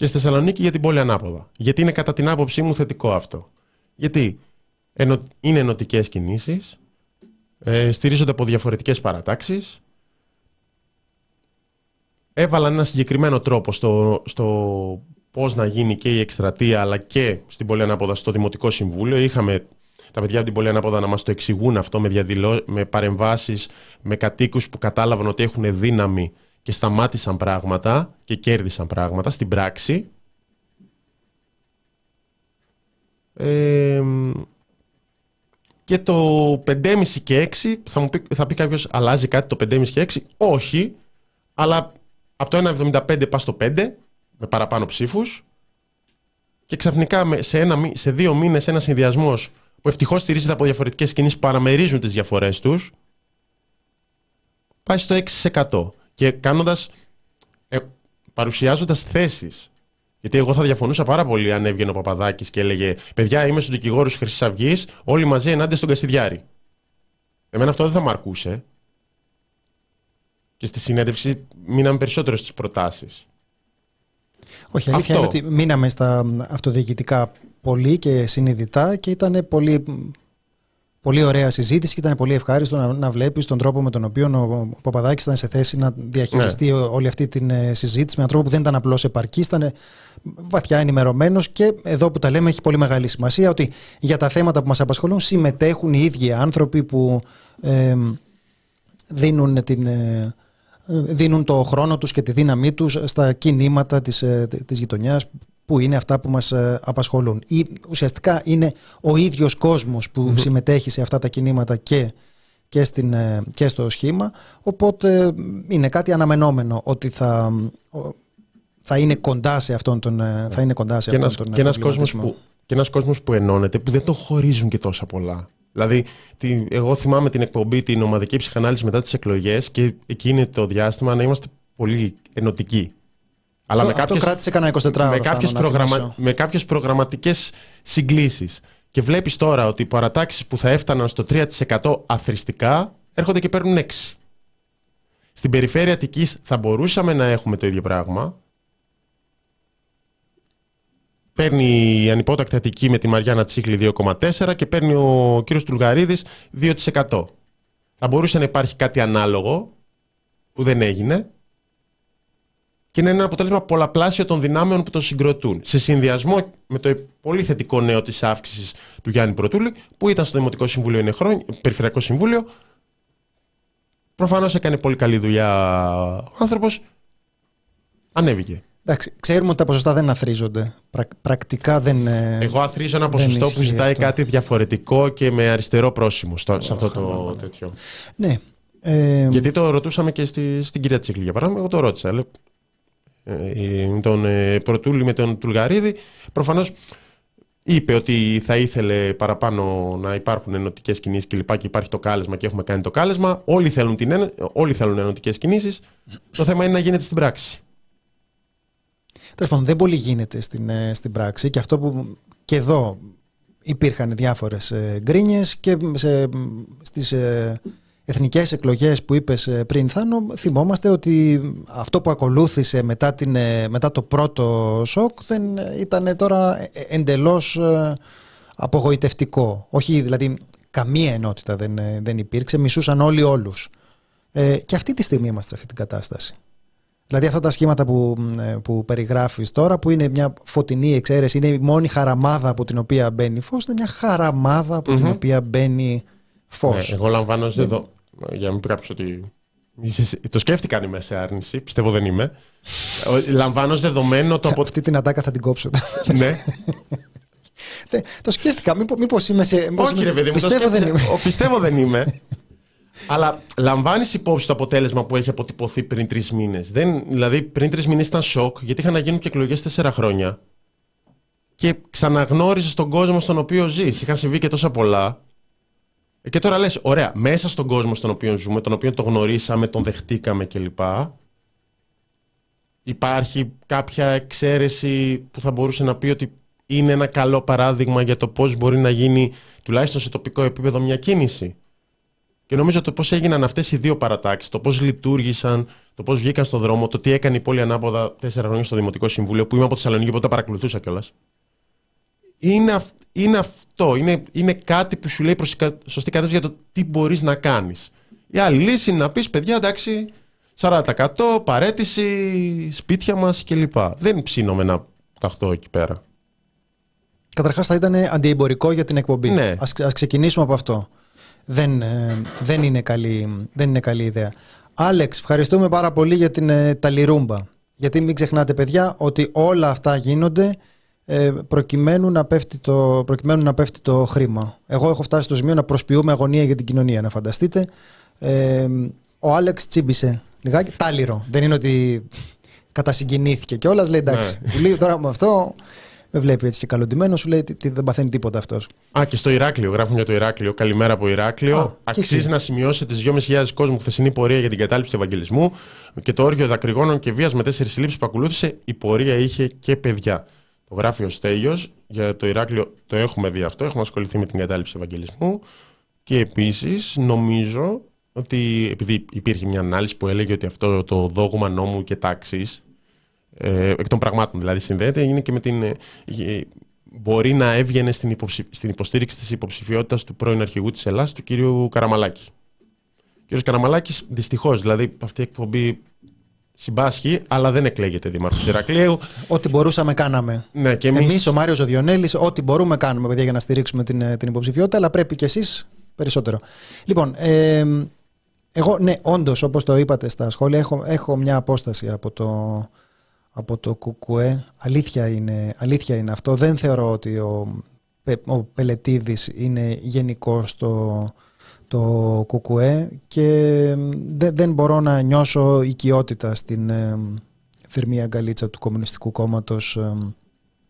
και στη Θεσσαλονίκη για την πόλη ανάποδα. Γιατί είναι κατά την άποψή μου θετικό αυτό. Γιατί είναι ενωτικές κινήσεις, ε, στηρίζονται από διαφορετικές παρατάξεις, έβαλαν ένα συγκεκριμένο τρόπο στο, στο πώς να γίνει και η εκστρατεία, αλλά και στην Πόλη Ανάποδα στο Δημοτικό Συμβούλιο. Είχαμε τα παιδιά από την Πόλη Ανάποδα να μας το εξηγούν αυτό με, διαδηλώ, με παρεμβάσεις, με κατοίκους που κατάλαβαν ότι έχουν δύναμη και σταμάτησαν πράγματα και κέρδισαν πράγματα στην πράξη. και το 5,5 και 6, θα, μου πει, θα πει κάποιος αλλάζει κάτι το 5,5 και 6. Όχι, αλλά από το 1,75 πας στο 5, με παραπάνω ψήφους. και ξαφνικά με- σε, ένα, μη- σε δύο μήνες ένα συνδυασμός που ευτυχώς στηρίζεται από διαφορετικές κινήσει που παραμερίζουν τις διαφορές τους, πάει στο 6%. Και κάνοντας. Ε, παρουσιάζοντας θέσεις. Γιατί εγώ θα διαφωνούσα πάρα πολύ αν έβγαινε ο Παπαδάκης και έλεγε Παιδιά, είμαι στου δικηγόρου Χρυσής Αυγής, όλοι μαζί ενάντια στον Καστιδιάρη. Εμένα αυτό δεν θα μ' αρκούσε. Και στη συνέντευξη μείναμε περισσότερο στις προτάσεις. Όχι, η αλήθεια Αυτό. είναι ότι μείναμε στα αυτοδιοικητικά πολύ και συνειδητά και ήταν πολύ, πολύ ωραία συζήτηση και ήταν πολύ ευχάριστο να, να βλέπεις τον τρόπο με τον οποίο ο, ο Παπαδάκης ήταν σε θέση να διαχειριστεί Ναι. ό- όλη αυτή την ε, συζήτηση με έναν τρόπο που δεν ήταν απλώς επαρκής, ήταν βαθιά ενημερωμένος και εδώ που τα λέμε έχει πολύ μεγάλη σημασία ότι για τα θέματα που μας απασχολούν συμμετέχουν οι ίδιοι άνθρωποι που ε, δίνουν την... ε, δίνουν το χρόνο τους και τη δύναμή τους στα κινήματα της, ε, της γειτονιάς που είναι αυτά που μας ε, απασχολούν. Ή, ουσιαστικά είναι ο ίδιος κόσμος που συμμετέχει σε αυτά τα κινήματα και, και, στην, ε, και στο σχήμα οπότε ε, είναι κάτι αναμενόμενο ότι θα, ο- θα είναι κοντά σε αυτόν τον, ε, θα είναι κοντά σε και αυτόν ένας, τον και ένας κόσμος προβληματισμό. που, και ένας κόσμος που ενώνεται, που δεν το χωρίζουν και τόσα πολλά. Δηλαδή, τη, εγώ θυμάμαι την εκπομπή, την ομαδική ψυχανάλυση μετά τις εκλογές και εκείνη το διάστημα να είμαστε πολύ ενωτικοί. Αλλά Αυτό, με αυτό κάποιες, κράτησε κανένα 23 ώρα. με, κάποιες προγραμμα, με κάποιες προγραμματικές συγκλήσεις. Και βλέπεις τώρα ότι οι παρατάξεις που θα έφταναν στο 3% αθρηστικά έρχονται και παίρνουν 6%. Στην περιφέρεια Αττικής θα μπορούσαμε να έχουμε το ίδιο πράγμα. Παίρνει η ανυπότακτη Αττική με τη Μαριάννα Τσίχλη 2,4 και παίρνει ο κύριος Τουλγαρίδης 2%. Θα μπορούσε να υπάρχει κάτι ανάλογο που δεν έγινε και είναι ένα αποτέλεσμα πολλαπλάσιο των δυνάμεων που το συγκροτούν. Σε συνδυασμό με το πολύ θετικό νέο της αύξησης του Γιάννη Πρωτούλη που ήταν στο Δημοτικό Συμβούλιο είναι χρόνια, Περιφερειακό Συμβούλιο Προφανώς έκανε πολύ καλή δουλειά ο άνθρωπος Ανέβηκε. Εντάξει, ξέρουμε ότι τα ποσοστά δεν αθρίζονται. Πρακ- πρακτικά δεν. ε, Εγώ αθρίζω ένα δεν ποσοστό που ισχύει ζητάει αυτό. κάτι διαφορετικό και με αριστερό πρόσημο στο, σε αυτό το τέτοιο. Ναι. Ε, Γιατί το ρωτούσαμε και στη, στην κυρία Τσίκλη, για παράδειγμα, εγώ το ρώτησα. Λέω, ε, με τον ε, Πρωτούλη, με τον Τουλγαρίδη, προφανώς είπε ότι θα ήθελε παραπάνω να υπάρχουν ενωτικές κινήσεις και λοιπά και υπάρχει το κάλεσμα και έχουμε κάνει το κάλεσμα. Όλοι θέλουν, την, ενο- όλοι θέλουν ενωτικές κινήσεις. Το θέμα είναι να γίνεται στην πράξη. Τέλος πάντων, δεν πολύ γίνεται στην, ε, στην πράξη και αυτό που και εδώ υπήρχαν διάφορες ε, γκρίνιες και σε, στις ε, εθνικές εκλογές που είπες ε, πριν Θάνο θυμόμαστε ότι αυτό που ακολούθησε μετά, την, ε, μετά το πρώτο σοκ δεν ήταν τώρα ε, ε, εντελώς ε, απογοητευτικό. Όχι δηλαδή καμία ενότητα δεν, ε, δεν υπήρξε, μισούσαν όλοι όλους. Ε, και αυτή τη στιγμή είμαστε σε αυτή την κατάσταση. Δηλαδή αυτά τα σχήματα που, ε, που περιγράφεις τώρα που είναι μια φωτεινή εξαίρεση, είναι η μόνη χαραμάδα από την οποία μπαίνει φως, είναι μια χαραμάδα από την Μμμ. οποία μπαίνει φως. Ναι, εγώ λαμβάνω ως δεδο... Για να μην πει κάποιος ότι... Είσαι- Το σκέφτηκα αν είμαι σε άρνηση, πιστεύω δεν είμαι. Ο- Λαμβάνω ως δεδομένο το από... Αυτή την ατάκα θα την κόψω. ναι. Τε- το σκέφτηκα, μήπως, μήπως είμαι σε... μήπως Όχι είμαι- ρε παιδί μου, το πιστεύω δεν σκέφτηκα. είμαι. Ο, πιστεύω δεν είμαι. Αλλά λαμβάνεις υπόψη το αποτέλεσμα που έχει αποτυπωθεί πριν τρεις μήνες. Δηλαδή, πριν τρεις μήνες ήταν σοκ, γιατί είχαν να γίνουν και εκλογές τέσσερα χρόνια. Και ξαναγνώριζε τον κόσμο στον οποίο ζεις. Είχαν συμβεί και τόσα πολλά. Ε, Και τώρα λες, ωραία, μέσα στον κόσμο στον οποίο ζούμε, τον οποίο τον γνωρίσαμε, τον δεχτήκαμε κλπ. Υπάρχει κάποια εξαίρεση που θα μπορούσε να πει ότι είναι ένα καλό παράδειγμα για το πώς μπορεί να γίνει τουλάχιστον σε τοπικό επίπεδο μια κίνηση; Και νομίζω το πώς έγιναν αυτές οι δύο παρατάξεις, το πώς λειτουργήσαν, το πώς βγήκαν στον δρόμο, το τι έκανε η πόλη ανάποδα τέσσερα χρόνια στο Δημοτικό Συμβούλιο, που είμαι από Θεσσαλονίκη, οπότε τα παρακολουθούσα κιόλας. Είναι, αυ- είναι αυτό. Είναι, είναι κάτι που σου λέει προς τη κα- σωστή κατεύθυνση για το τι μπορείς να κάνεις. Η άλλη λύση είναι να πεις, παιδιά, εντάξει, 40% παρέτηση, σπίτια μας κλπ. Δεν ψήνομαι να ταχθώ εκεί πέρα. Καταρχάς θα ήταν αντιεμπορικό για την εκπομπή. Ναι. Ας, ας ξεκινήσουμε από αυτό. Δεν, ε, δεν, είναι καλή, δεν είναι καλή ιδέα. Άλεξ, ευχαριστούμε πάρα πολύ για την ε, ταλιρούμπα. Γιατί μην ξεχνάτε παιδιά ότι όλα αυτά γίνονται ε, προκειμένου, να πέφτει το, προκειμένου να πέφτει το χρήμα. Εγώ έχω φτάσει στο σημείο να προσποιούμε αγωνία για την κοινωνία, να φανταστείτε. Ε, ο Άλεξ τσίμπησε λιγάκι. Τάλιρο. Δεν είναι ότι κατασυγκινήθηκε κιόλας. Λέει εντάξει, Ναι. που λέει τώρα με αυτό με βλέπει έτσι και καλοντημένο, σου λέει ότι δεν παθαίνει τίποτα αυτός. Α, και στο Ηράκλειο, γράφουν για το Ηράκλειο. Καλημέρα από Ηράκλειο. Α, και Αξίζει εκεί. να σημειώσει τι 2.500 κόσμου χθεσινή πορεία για την κατάληψη του Ευαγγελισμού και το όργιο δακρυγόνων και βίας με τέσσερις συλλήψεις που ακολούθησε. Η πορεία είχε και παιδιά. Το γράφει ο Στέλιος. Για το Ηράκλειο το έχουμε δει αυτό. Έχουμε ασχοληθεί με την κατάληψη του Ευαγγελισμού. Και επίσης νομίζω ότι επειδή υπήρχε μια ανάλυση που έλεγε ότι αυτό το δόγμα νόμου και τάξης ε, εκ των πραγμάτων δηλαδή συνδέεται είναι και με την ε, ε, μπορεί να έβγαινε στην, υποψη, στην υποστήριξη της υποψηφιότητας του πρώην αρχηγού της Ελλάδας του κύριου Καραμαλάκη. Ο κύριος Καραμαλάκης δυστυχώς δηλαδή αυτή η εκπομπή συμπάσχει αλλά δεν εκλέγεται δήμαρχος Ηρακλείου. Ό,τι μπορούσαμε κάναμε. Ναι, και Εμεί, εμείς, ο Μάριος Οδιονέλη, ό,τι μπορούμε κάνουμε, παιδιά, για να στηρίξουμε την, ε, την υποψηφιότητα, αλλά πρέπει κι εσείς περισσότερο. Λοιπόν, ε, εγώ, ναι, όντως, όπως το είπατε στα σχόλια, έχω, έχω μια απόσταση από το, από το κουκουέ. Αλήθεια είναι, αλήθεια είναι αυτό. Δεν θεωρώ ότι ο, Πε- ο Πελετίδης είναι γενικός το, το κουκουέ και δεν, δεν μπορώ να νιώσω οικειότητα στην ε, θερμή αγκαλίτσα του Κομμουνιστικού Κόμματος ε,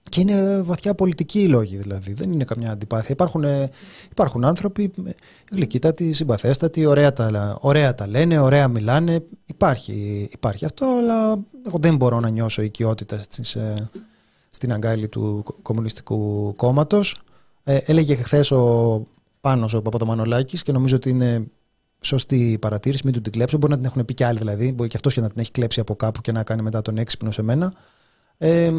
και είναι βαθιά πολιτικοί οι λόγοι δηλαδή. Δεν είναι καμιά αντιπάθεια. Υπάρχουν, ε, υπάρχουν άνθρωποι ε, γλυκύτατοι, συμπαθέστατοι, ωραία τα, ωραία τα λένε, ωραία μιλάνε. Υπάρχει, υπάρχει αυτό, αλλά εγώ δεν μπορώ να νιώσω οικειότητα στις, ε, στην αγκάλη του Κο- Κομμουνιστικού Κόμματος. Ε, έλεγε χθες ο Πάνος ο Παπαδομανολάκης και νομίζω ότι είναι σωστή η παρατήρηση, μην του την κλέψω. Μπορεί να την έχουν πει και άλλοι δηλαδή, μπορεί και αυτός και να την έχει κλέψει από κάπου και να κάνει μετά τον έξυπνο σε μένα. Ε,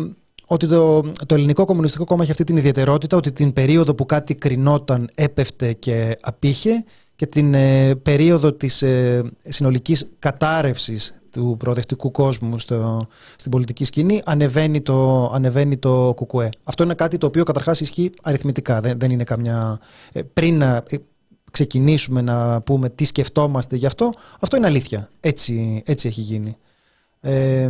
ότι το, το ελληνικό κομμουνιστικό κόμμα έχει αυτή την ιδιαιτερότητα ότι την περίοδο που κάτι κρινόταν έπεφτε και απήχε και την ε, περίοδο της ε, συνολικής κατάρρευσης του προοδευτικού κόσμου στο, στην πολιτική σκηνή ανεβαίνει το, ανεβαίνει το κουκουέ. Αυτό είναι κάτι το οποίο καταρχάς ισχύει αριθμητικά. Δεν, δεν είναι καμιά... ε, πριν να ε, ξεκινήσουμε να πούμε τι σκεφτόμαστε γι' αυτό, αυτό είναι αλήθεια. Έτσι, έτσι έχει γίνει. Ε,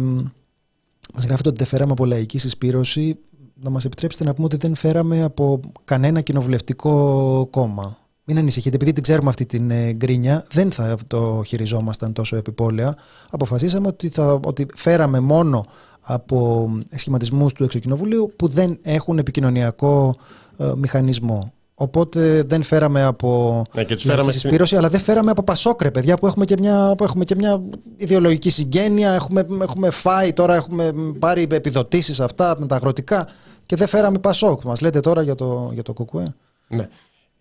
Μας γράφετε ότι δεν φέραμε από λαϊκή συσπήρωση. Να μας επιτρέψετε να πούμε ότι δεν φέραμε από κανένα κοινοβουλευτικό κόμμα. Μην ανησυχείτε, επειδή την ξέρουμε αυτή την ε, γκρίνια, δεν θα το χειριζόμασταν τόσο επιπόλαια. Αποφασίσαμε ότι, θα, ότι φέραμε μόνο από σχηματισμούς του εξοκοινοβουλίου που δεν έχουν επικοινωνιακό ε, μηχανισμό. Οπότε δεν φέραμε από Ναι, και τους λαϊκής φέραμε στη- συσπήρωση, αλλά δεν φέραμε από Πασόκρε, παιδιά, που έχουμε και μια, που έχουμε και μια ιδεολογική συγγένεια. Έχουμε, έχουμε φάει τώρα, έχουμε πάρει επιδοτήσεις αυτά με τα αγροτικά και δεν φέραμε Πασόκ. Μας λέτε τώρα για το, για το κουκουέ. Ναι.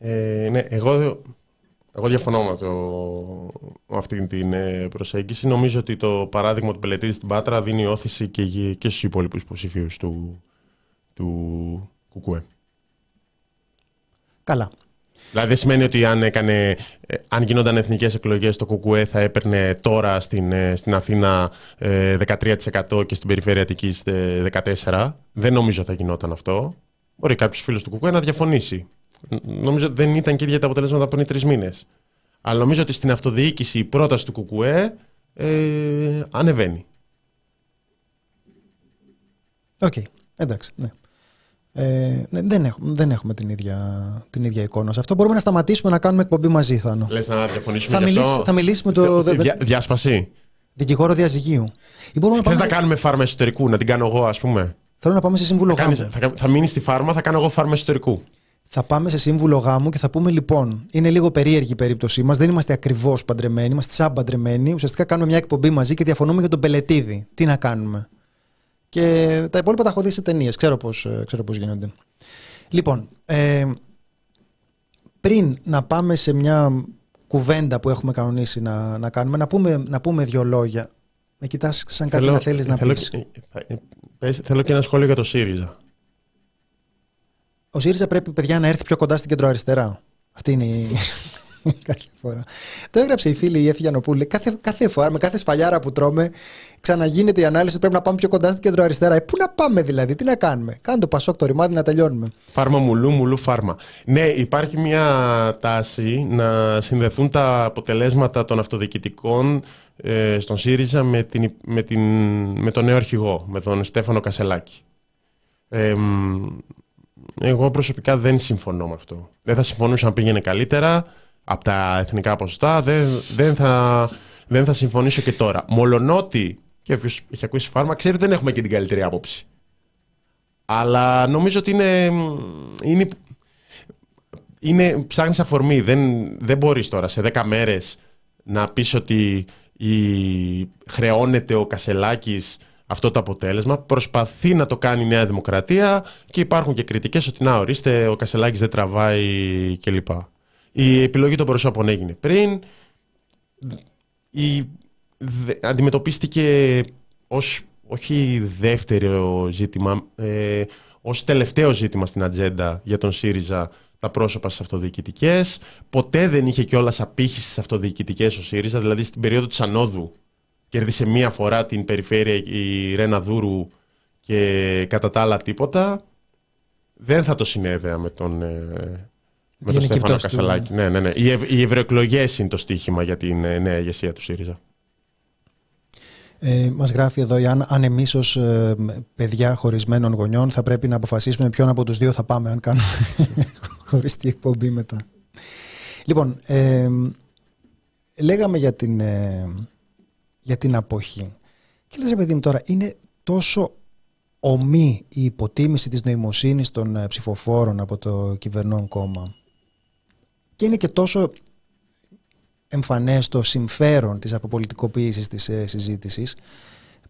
Ε, ναι, εγώ, εγώ διαφωνώ με, το, με αυτή την ε, προσέγγιση. Νομίζω ότι το παράδειγμα του Πελετήδη στην Πάτρα δίνει όθηση και, γε- και στους υπόλοιπους υποψηφίους του, του Κουκουέ. Καλά. Δηλαδή δεν σημαίνει ότι αν, έκανε, ε, αν γινόταν εθνικές εκλογές το ΚΚΕ θα έπαιρνε τώρα στην, ε, στην Αθήνα ε, 13% και στην περιφέρεια Αττικής ε, 14%. Δεν νομίζω θα γινόταν αυτό. Μπορεί κάποιος φίλος του ΚΚΕ να διαφωνήσει. Ν- Νομίζω ότι δεν ήταν και ίδια τα αποτελέσματα πριν τρεις μήνες. Αλλά νομίζω ότι στην αυτοδιοίκηση η πρόταση του ΚΚΕ ε, ανεβαίνει. Οκ. Εντάξει. Ναι. Ε, ναι, δεν, έχουμε, δεν έχουμε την ίδια, την ίδια εικόνα σε αυτό. Μπορούμε να σταματήσουμε να κάνουμε εκπομπή μαζί, Θάνο. Λες να διαφωνήσουμε Θα γι' μιλήσει, αυτό; θα μιλήσει με το δε- δε- Δια- διάσπαση. δικηγόρο διαζυγίου. Ή μπορούμε να Θες πάμε, να κάνουμε φάρμα εσωτερικού, να την κάνω εγώ ας πούμε; θέλω να πάμε σε σύμβουλο Κάνεις- γάμου. θα, κα- θα μείνεις στη φάρμα, θα κάνω εγώ φάρμα εσωτερικού. Θα πάμε σε σύμβουλο γάμου και θα πούμε λοιπόν, είναι λίγο περίεργη η περίπτωσή μας. Δεν είμαστε ακριβώς παντρεμένοι, είμαστε σαν παντρεμένοι. Ουσιαστικά κάνουμε μια εκπομπή μαζί και διαφωνούμε για τον Πελετίδη. Τι να κάνουμε. Και τα υπόλοιπα τα έχω δει σε ταινίες. Ξέρω πώς ξέρω πώς γίνονται. Λοιπόν, ε, πριν να πάμε σε μια κουβέντα που έχουμε κανονίσει να, να κάνουμε, να πούμε, να πούμε δύο λόγια. Με κοιτάς σαν κάτι να θέλεις να θέλω, πεις. ε, θα- ε, πες- θέλω και ένα σχόλιο για το ΣΥΡΙΖΑ. Ο ΣΥΡΙΖΑ πρέπει, παιδιά, να έρθει πιο κοντά στην κεντροαριστερά. Αυτή είναι η. <laughs> κάθε φορά. Το έγραψε η φίλη η Εφη Γιανοπούλη. Κάθε, κάθε φορά, με κάθε σφαλιάρα που τρώμε, ξαναγίνεται η ανάλυση ότι πρέπει να πάμε πιο κοντά στην κεντροαριστερά. Ε, πού να πάμε δηλαδή, τι να κάνουμε. Κάνε το πασόκ το ρημάδι να τελειώνουμε. Φάρμα μουλού, μουλού φάρμα. Ναι, υπάρχει μια τάση να συνδεθούν τα αποτελέσματα των αυτοδιοικητικών ε, στον ΣΥΡΙΖΑ με, την, με, την, με τον νέο αρχηγό, με τον Στέφανο Κασελάκη. Ε, μ, εγώ προσωπικά δεν συμφωνώ με αυτό. Δεν θα συμφωνούσα αν πήγαινε καλύτερα από τα εθνικά ποσοστά. Δεν, δεν, θα, δεν θα συμφωνήσω και τώρα. Μολονότι, και όποιος έχει ακούσει φάρμα, ξέρει ότι δεν έχουμε και την καλύτερη άποψη. Αλλά νομίζω ότι είναι. είναι, είναι ψάχνεις αφορμή. Δεν, δεν μπορείς τώρα σε 10 μέρες να πεις ότι η, χρεώνεται ο Κασελάκης αυτό το αποτέλεσμα. Προσπαθεί να το κάνει η Νέα Δημοκρατία και υπάρχουν και κριτικές ότι να ορίστε ο Κασελάκης δεν τραβάει κλπ. Η επιλογή των προσώπων έγινε πριν. Η, αντιμετωπίστηκε ως όχι δεύτερο ζήτημα, ε, ως τελευταίο ζήτημα στην ατζέντα για τον ΣΥΡΙΖΑ τα πρόσωπα στις αυτοδιοικητικές. Ποτέ δεν είχε κιόλας απήχηση στις αυτοδιοικητικές ο ΣΥΡΙΖΑ. Δηλαδή στην περίοδο της Ανόδου κέρδισε μία φορά την περιφέρεια η Ρένα Δούρου και κατά τα άλλα τίποτα. Δεν θα το συνέδεα με τον, ε, με τον Στέφανο Κασαλάκη. Ναι, ναι, ναι. Οι, ευ- οι ευρωεκλογές είναι το στίχημα για την ε, νέα ηγεσία του ΣΥΡΙΖΑ. Ε, Μας γράφει εδώ, αν, αν εμείς ως ε, παιδιά χωρισμένων γονιών θα πρέπει να αποφασίσουμε ποιον από τους δύο θα πάμε, αν κάνουμε <laughs> χωριστή εκπομπή μετά. Λοιπόν, ε, λέγαμε για την, ε, για την αποχή. Και λες, ρε παιδί μου, τώρα είναι τόσο ομή η υποτίμηση της νοημοσύνης των ε, ψηφοφόρων από το κυβερνών κόμμα και είναι και τόσο εμφανές το συμφέρον της αποπολιτικοποίησης της ε, συζήτησης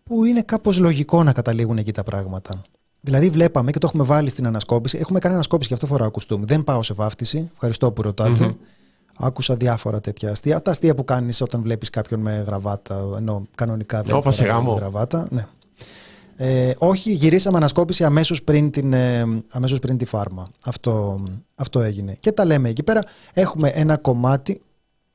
που είναι κάπως λογικό να καταλήγουν εκεί τα πράγματα. Δηλαδή βλέπαμε και το έχουμε βάλει στην ανασκόπηση. Έχουμε κάνει ανασκόπηση και αυτό φορά ακουστούμε. Δεν πάω σε βάφτιση. Ευχαριστώ που ρωτατε Άκουσα διάφορα τέτοια αστεία. Τα αστεία που κάνεις όταν βλέπεις κάποιον με γραβάτα, ενώ κανονικά δεν Όπα, σε φοράει γάμο. γραβάτα. Ναι. Ε, όχι, γυρίσαμε ανασκόπηση αμέσως πριν, την, ε, αμέσως πριν τη φάρμα. Αυτό, αυτό έγινε. Και τα λέμε εκεί πέρα. Έχουμε ένα κομμάτι.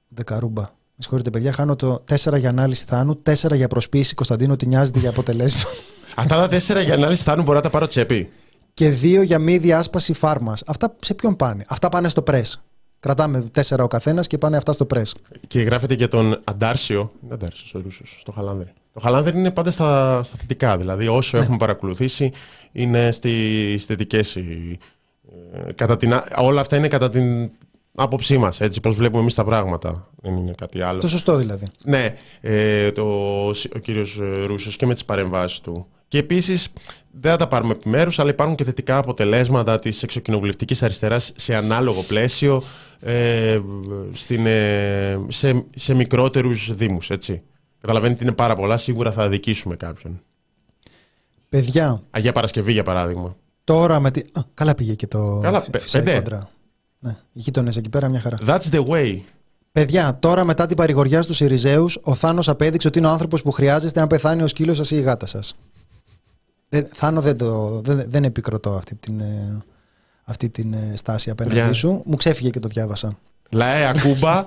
Δεκαρούμπα. Με συγχωρείτε, παιδιά. Χάνω το 4 για ανάλυση Θάνου, 4 για προσποίηση Κωνσταντίνου ότι νοιάζεται για αποτελέσματα <laughs> Αυτά τα τέσσερα για ανάλυση θάνου μπορώ να τα πάρω τσέπη. και 2 για μη διάσπαση φάρμας. Αυτά σε ποιον πάνε; Αυτά πάνε στο press. Κρατάμε 4 ο καθένας και πάνε αυτά στο press. Και γράφεται για τον Αντάρσιο. Είναι Αντάρσιος ο Ρούσος, στο Χαλάνδρη. Το Χαλάνδρη είναι πάντα στα, στα θετικά. Δηλαδή, όσο έχουμε παρακολουθήσει, είναι στις θετικές. Κατά την, α- όλα αυτά είναι κατά την άποψή μας. Έτσι, πώς βλέπουμε εμείς τα πράγματα. Δεν είναι κάτι άλλο. Το σωστό δηλαδή. Ναι, ε, το, ο κύριος ε, Ρούσος και με τις παρεμβάσεις του. Και επίσης δεν θα τα πάρουμε επιμέρους, αλλά υπάρχουν και θετικά αποτελέσματα της εξοκοινοβουλευτικής αριστεράς σε ανάλογο πλαίσιο ε, στην, ε, σε, σε μικρότερους δήμους, έτσι. Καταλαβαίνετε ότι είναι πάρα πολλά, σίγουρα θα αδικήσουμε κάποιον. Παιδιά, Αγία Παρασκευή, για παράδειγμα. τώρα με τη. Α, καλά πήγε και το Καλά, φι- πε- φυσάει πέντε. κόντρα. Ναι, οι γείτονες εκεί πέρα μια χαρά. That's the way. Παιδιά, τώρα μετά την παρηγοριά στους Ιριζέους, ο Θάνος απέδειξε ότι είναι ο άνθρωπος που χρειάζεστε αν πεθάνει ο σκύλος σας ή η γάτα σας. Θάνο, δεν, το, δεν, δεν επικροτώ αυτή την, ε, αυτή την ε, στάση απέναντί Παιδιά. σου. Μου ξέφυγε και το διάβασα. Λαέ, ακούμπα. <laughs>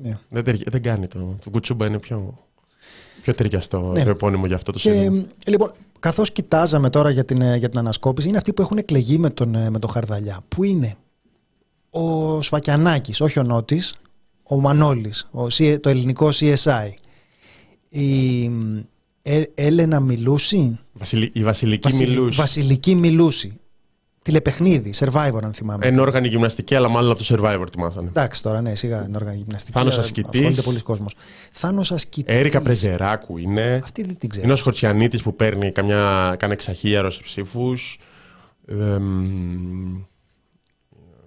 Ναι. δεν, ταιρι- δεν κάνει το. Το κουτσούμπα είναι πιο, πιο ταιριαστό Ναι. το επώνυμο για αυτό το Και σύνδεσμο. ε, λοιπόν, καθώς κοιτάζαμε τώρα για την, ε, για την ανασκόπηση, είναι αυτοί που έχουν εκλεγεί με τον, ε, με τον Χαρδαλιά. Που είναι; Ο Σφακιανάκης, όχι ο Νότης, ο Μανώλης, το ελληνικό CSI. Η ε, Έλενα Μιλούση; Βασιλη- η Βασιλική Βασιλη- Μιλούς. Βασιλική Μιλούση. Τηλεπαιχνίδι, survivor αν θυμάμαι. Ενόργανη γυμναστική, αλλά μάλλον από το survivor τη μάθανε. Εντάξει τώρα, ναι, σιγά είναι όργανη γυμναστική. Θάνος ε, Ασκητής. Ασχολείται πολλοί κόσμος. Θάνος Ασκητής. Έρικα Πρεζεράκου είναι. Αυτή δεν την ξέρω. Είναι ο Σκορτσιανίτη που παίρνει καμιά κάνε εξαχίαρο σε ψήφους.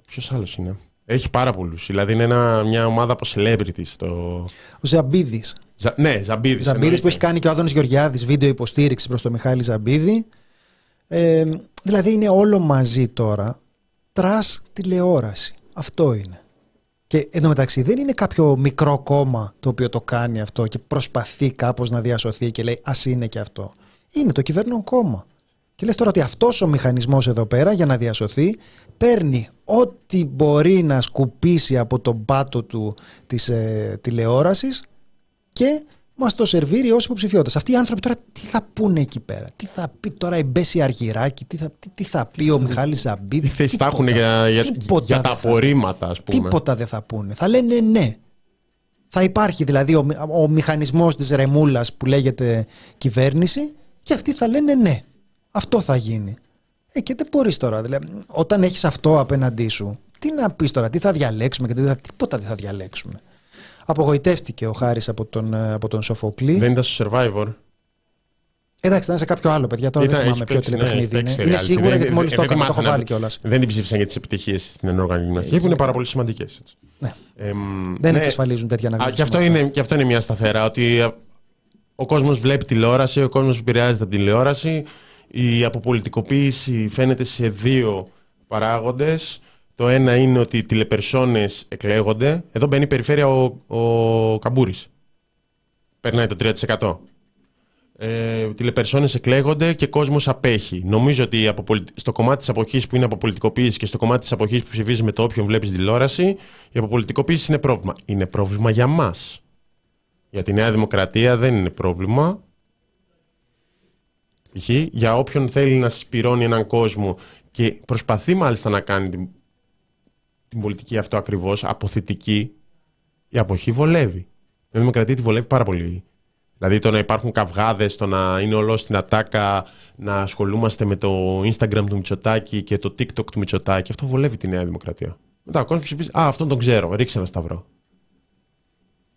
Ποιος άλλος είναι; Έχει πάρα πολλούς. Δηλαδή είναι ένα, μια ομάδα από celebrities. Το... Ο Ζαμπίδης. Ζα... Ναι, Ζαμπίδης. Ζαμπίδης που έχει κάνει και ο Άδωνης Γεωργιάδης βίντεο υποστήριξη προς το Μιχάλη Ζαμπίδη. Ε, δηλαδή είναι όλο μαζί τώρα. Τρας τηλεόραση. Αυτό είναι. Και εντωμεταξύ δεν είναι κάποιο μικρό κόμμα το οποίο το κάνει αυτό και προσπαθεί κάπως να διασωθεί και λέει ας είναι και αυτό. Είναι το κυβερνών κόμμα. Και λες τώρα ότι αυτός ο μηχανισμός εδώ πέρα για να διασωθεί παίρνει ό,τι μπορεί να σκουπίσει από τον πάτο του της ε, τηλεόρασης και μας το σερβίρει ως υποψηφιότητας. Αυτοί οι άνθρωποι τώρα τι θα πούνε εκεί πέρα; Τι θα πει τώρα η Μπέση Αργυράκη, τι θα, τι, τι θα πει ο Μιχάλης Ζαμπίδης; Τι θέσει θα έχουν για, για, τίποτα για τα δεν θα απορρίμματα, ας πούμε. Τίποτα δεν θα πούνε. Θα λένε ναι. Θα υπάρχει δηλαδή ο, ο μηχανισμός της ρεμούλας που λέγεται κυβέρνηση και αυτοί θα λένε ναι. Αυτό θα γίνει. Ε, και δεν μπορείς τώρα. Δηλαδή, όταν έχεις αυτό απέναντί σου, τι να πεις τώρα, τι θα διαλέξουμε και τι θα, τίποτα δεν θα διαλέξουμε. Απογοητεύτηκε ο Χάρης από τον, ε, από τον Σοφοκλή. Δεν ήταν στο survivor. Εντάξει, ήταν σε κάποιο άλλο, παιδιά. Τώρα Ήταν- δεν θυμάμαι έχει ποιο παίξει, ναι, τηλεπαιχνίδι έχει είναι. παίξει Είναι reality. σίγουρα Δεν- γιατί μόλις δεν- το δεν έκανα, το έχω μάθαινα- βάλει κιόλας. Δεν την ψήφισαν για τις επιτυχίες στην ενόργανη γυμναστική, που είναι πάρα πολύ σημαντικές. Ναι. Εμ, Δεν ναι. εξασφαλίζουν τέτοια Α, και, αυτό αναγνωρισιμότητα. είναι, και αυτό είναι μια σταθερά. Ότι α, ο κόσμος βλέπει τηλεόραση, ο κόσμος επηρεάζεται από την τηλεόραση. Η αποπολιτικοποίηση φαίνεται σε δύο παράγοντες. Το ένα είναι ότι οι τηλεπερσόνες εκλέγονται. Εδώ μπαίνει η περιφέρεια ο, ο Καμπούρης. Περνάει το 3%. Ε, τηλεπερσόνες εκλέγονται και κόσμος απέχει. Νομίζω ότι από πολι- στο κομμάτι της αποχής που είναι αποπολιτικοποίηση και στο κομμάτι της αποχής που ψηφίζει με το όποιον βλέπεις τηλεόραση, η αποπολιτικοποίηση είναι πρόβλημα. Είναι πρόβλημα για μας. Για τη Νέα Δημοκρατία δεν είναι πρόβλημα. Π.χ. για όποιον θέλει να συσπηρώνει έναν κόσμο και προσπαθεί μάλιστα να κάνει την, την πολιτική αυτό ακριβώς, αποθητική, η αποχή βολεύει. Η Νέα Δημοκρατία τη βολεύει πάρα πολύ. Δηλαδή το να υπάρχουν καυγάδες, το να είναι όλο στην ατάκα, να ασχολούμαστε με το Instagram του Μητσοτάκη και το TikTok του Μητσοτάκη, αυτό βολεύει τη Νέα Δημοκρατία. Μετά ο κόσμος ψηφίζει, Α, αυτόν τον ξέρω, ρίξε ένα σταυρό.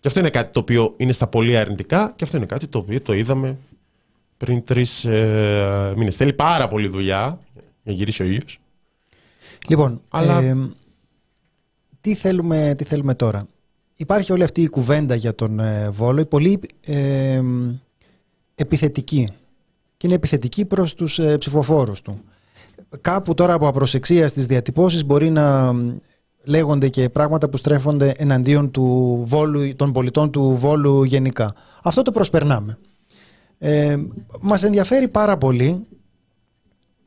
Και αυτό είναι κάτι το οποίο είναι στα πολύ αρνητικά και αυτό είναι κάτι το οποίο το είδαμε πριν τρεις ε, μήνες. Θέλει πάρα πολύ δουλειά για να γυρίσει ο ήλιος. Λοιπόν, Αλλά- ε, τι, θέλουμε, τι θέλουμε τώρα; Υπάρχει όλη αυτή η κουβέντα για τον ε, Βόλο, η πολύ ε, επιθετική. Και είναι επιθετική προς τους ε, ψηφοφόρους του. Κάπου τώρα από απροσεξία στις διατυπώσεις μπορεί να μ, λέγονται και πράγματα που στρέφονται εναντίον του Βόλου, των πολιτών του Βόλου γενικά. Αυτό το προσπερνάμε. Ε, μας ενδιαφέρει πάρα πολύ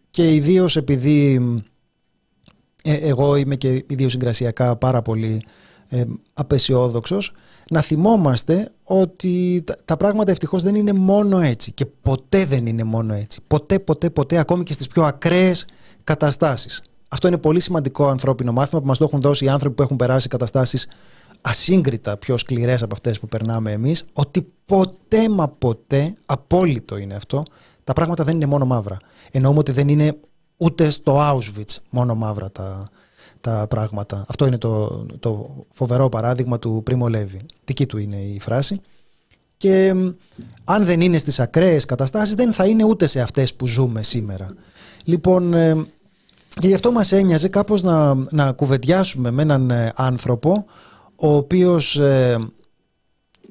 και ιδίως επειδή μ, ε, εγώ είμαι και ιδιοσυγκρασιακά πάρα πολύ ε, απεσιόδοξος να θυμόμαστε ότι τα, τα πράγματα ευτυχώς δεν είναι μόνο έτσι και ποτέ δεν είναι μόνο έτσι. Ποτέ, ποτέ, ποτέ, ακόμη και στις πιο ακραίες καταστάσεις. Αυτό είναι πολύ σημαντικό ανθρώπινο μάθημα που μας το έχουν δώσει οι άνθρωποι που έχουν περάσει καταστάσεις ασύγκριτα πιο σκληρές από αυτές που περνάμε εμείς, ότι ποτέ μα ποτέ, απόλυτο είναι αυτό, τα πράγματα δεν είναι μόνο μαύρα. Εννοούμε ότι δεν είναι ούτε στο Auschwitz μόνο μαύρα τα, τα πράγματα. Αυτό είναι το, το φοβερό παράδειγμα του Πρίμο Λέβη. Δική του είναι η φράση. Και μ, αν δεν είναι στις ακραίες καταστάσεις δεν θα είναι ούτε σε αυτές που ζούμε σήμερα. Λοιπόν, ε, και γι' αυτό μας ένοιαζε κάπως να, να κουβεντιάσουμε με έναν ε, άνθρωπο ο οποίος ε,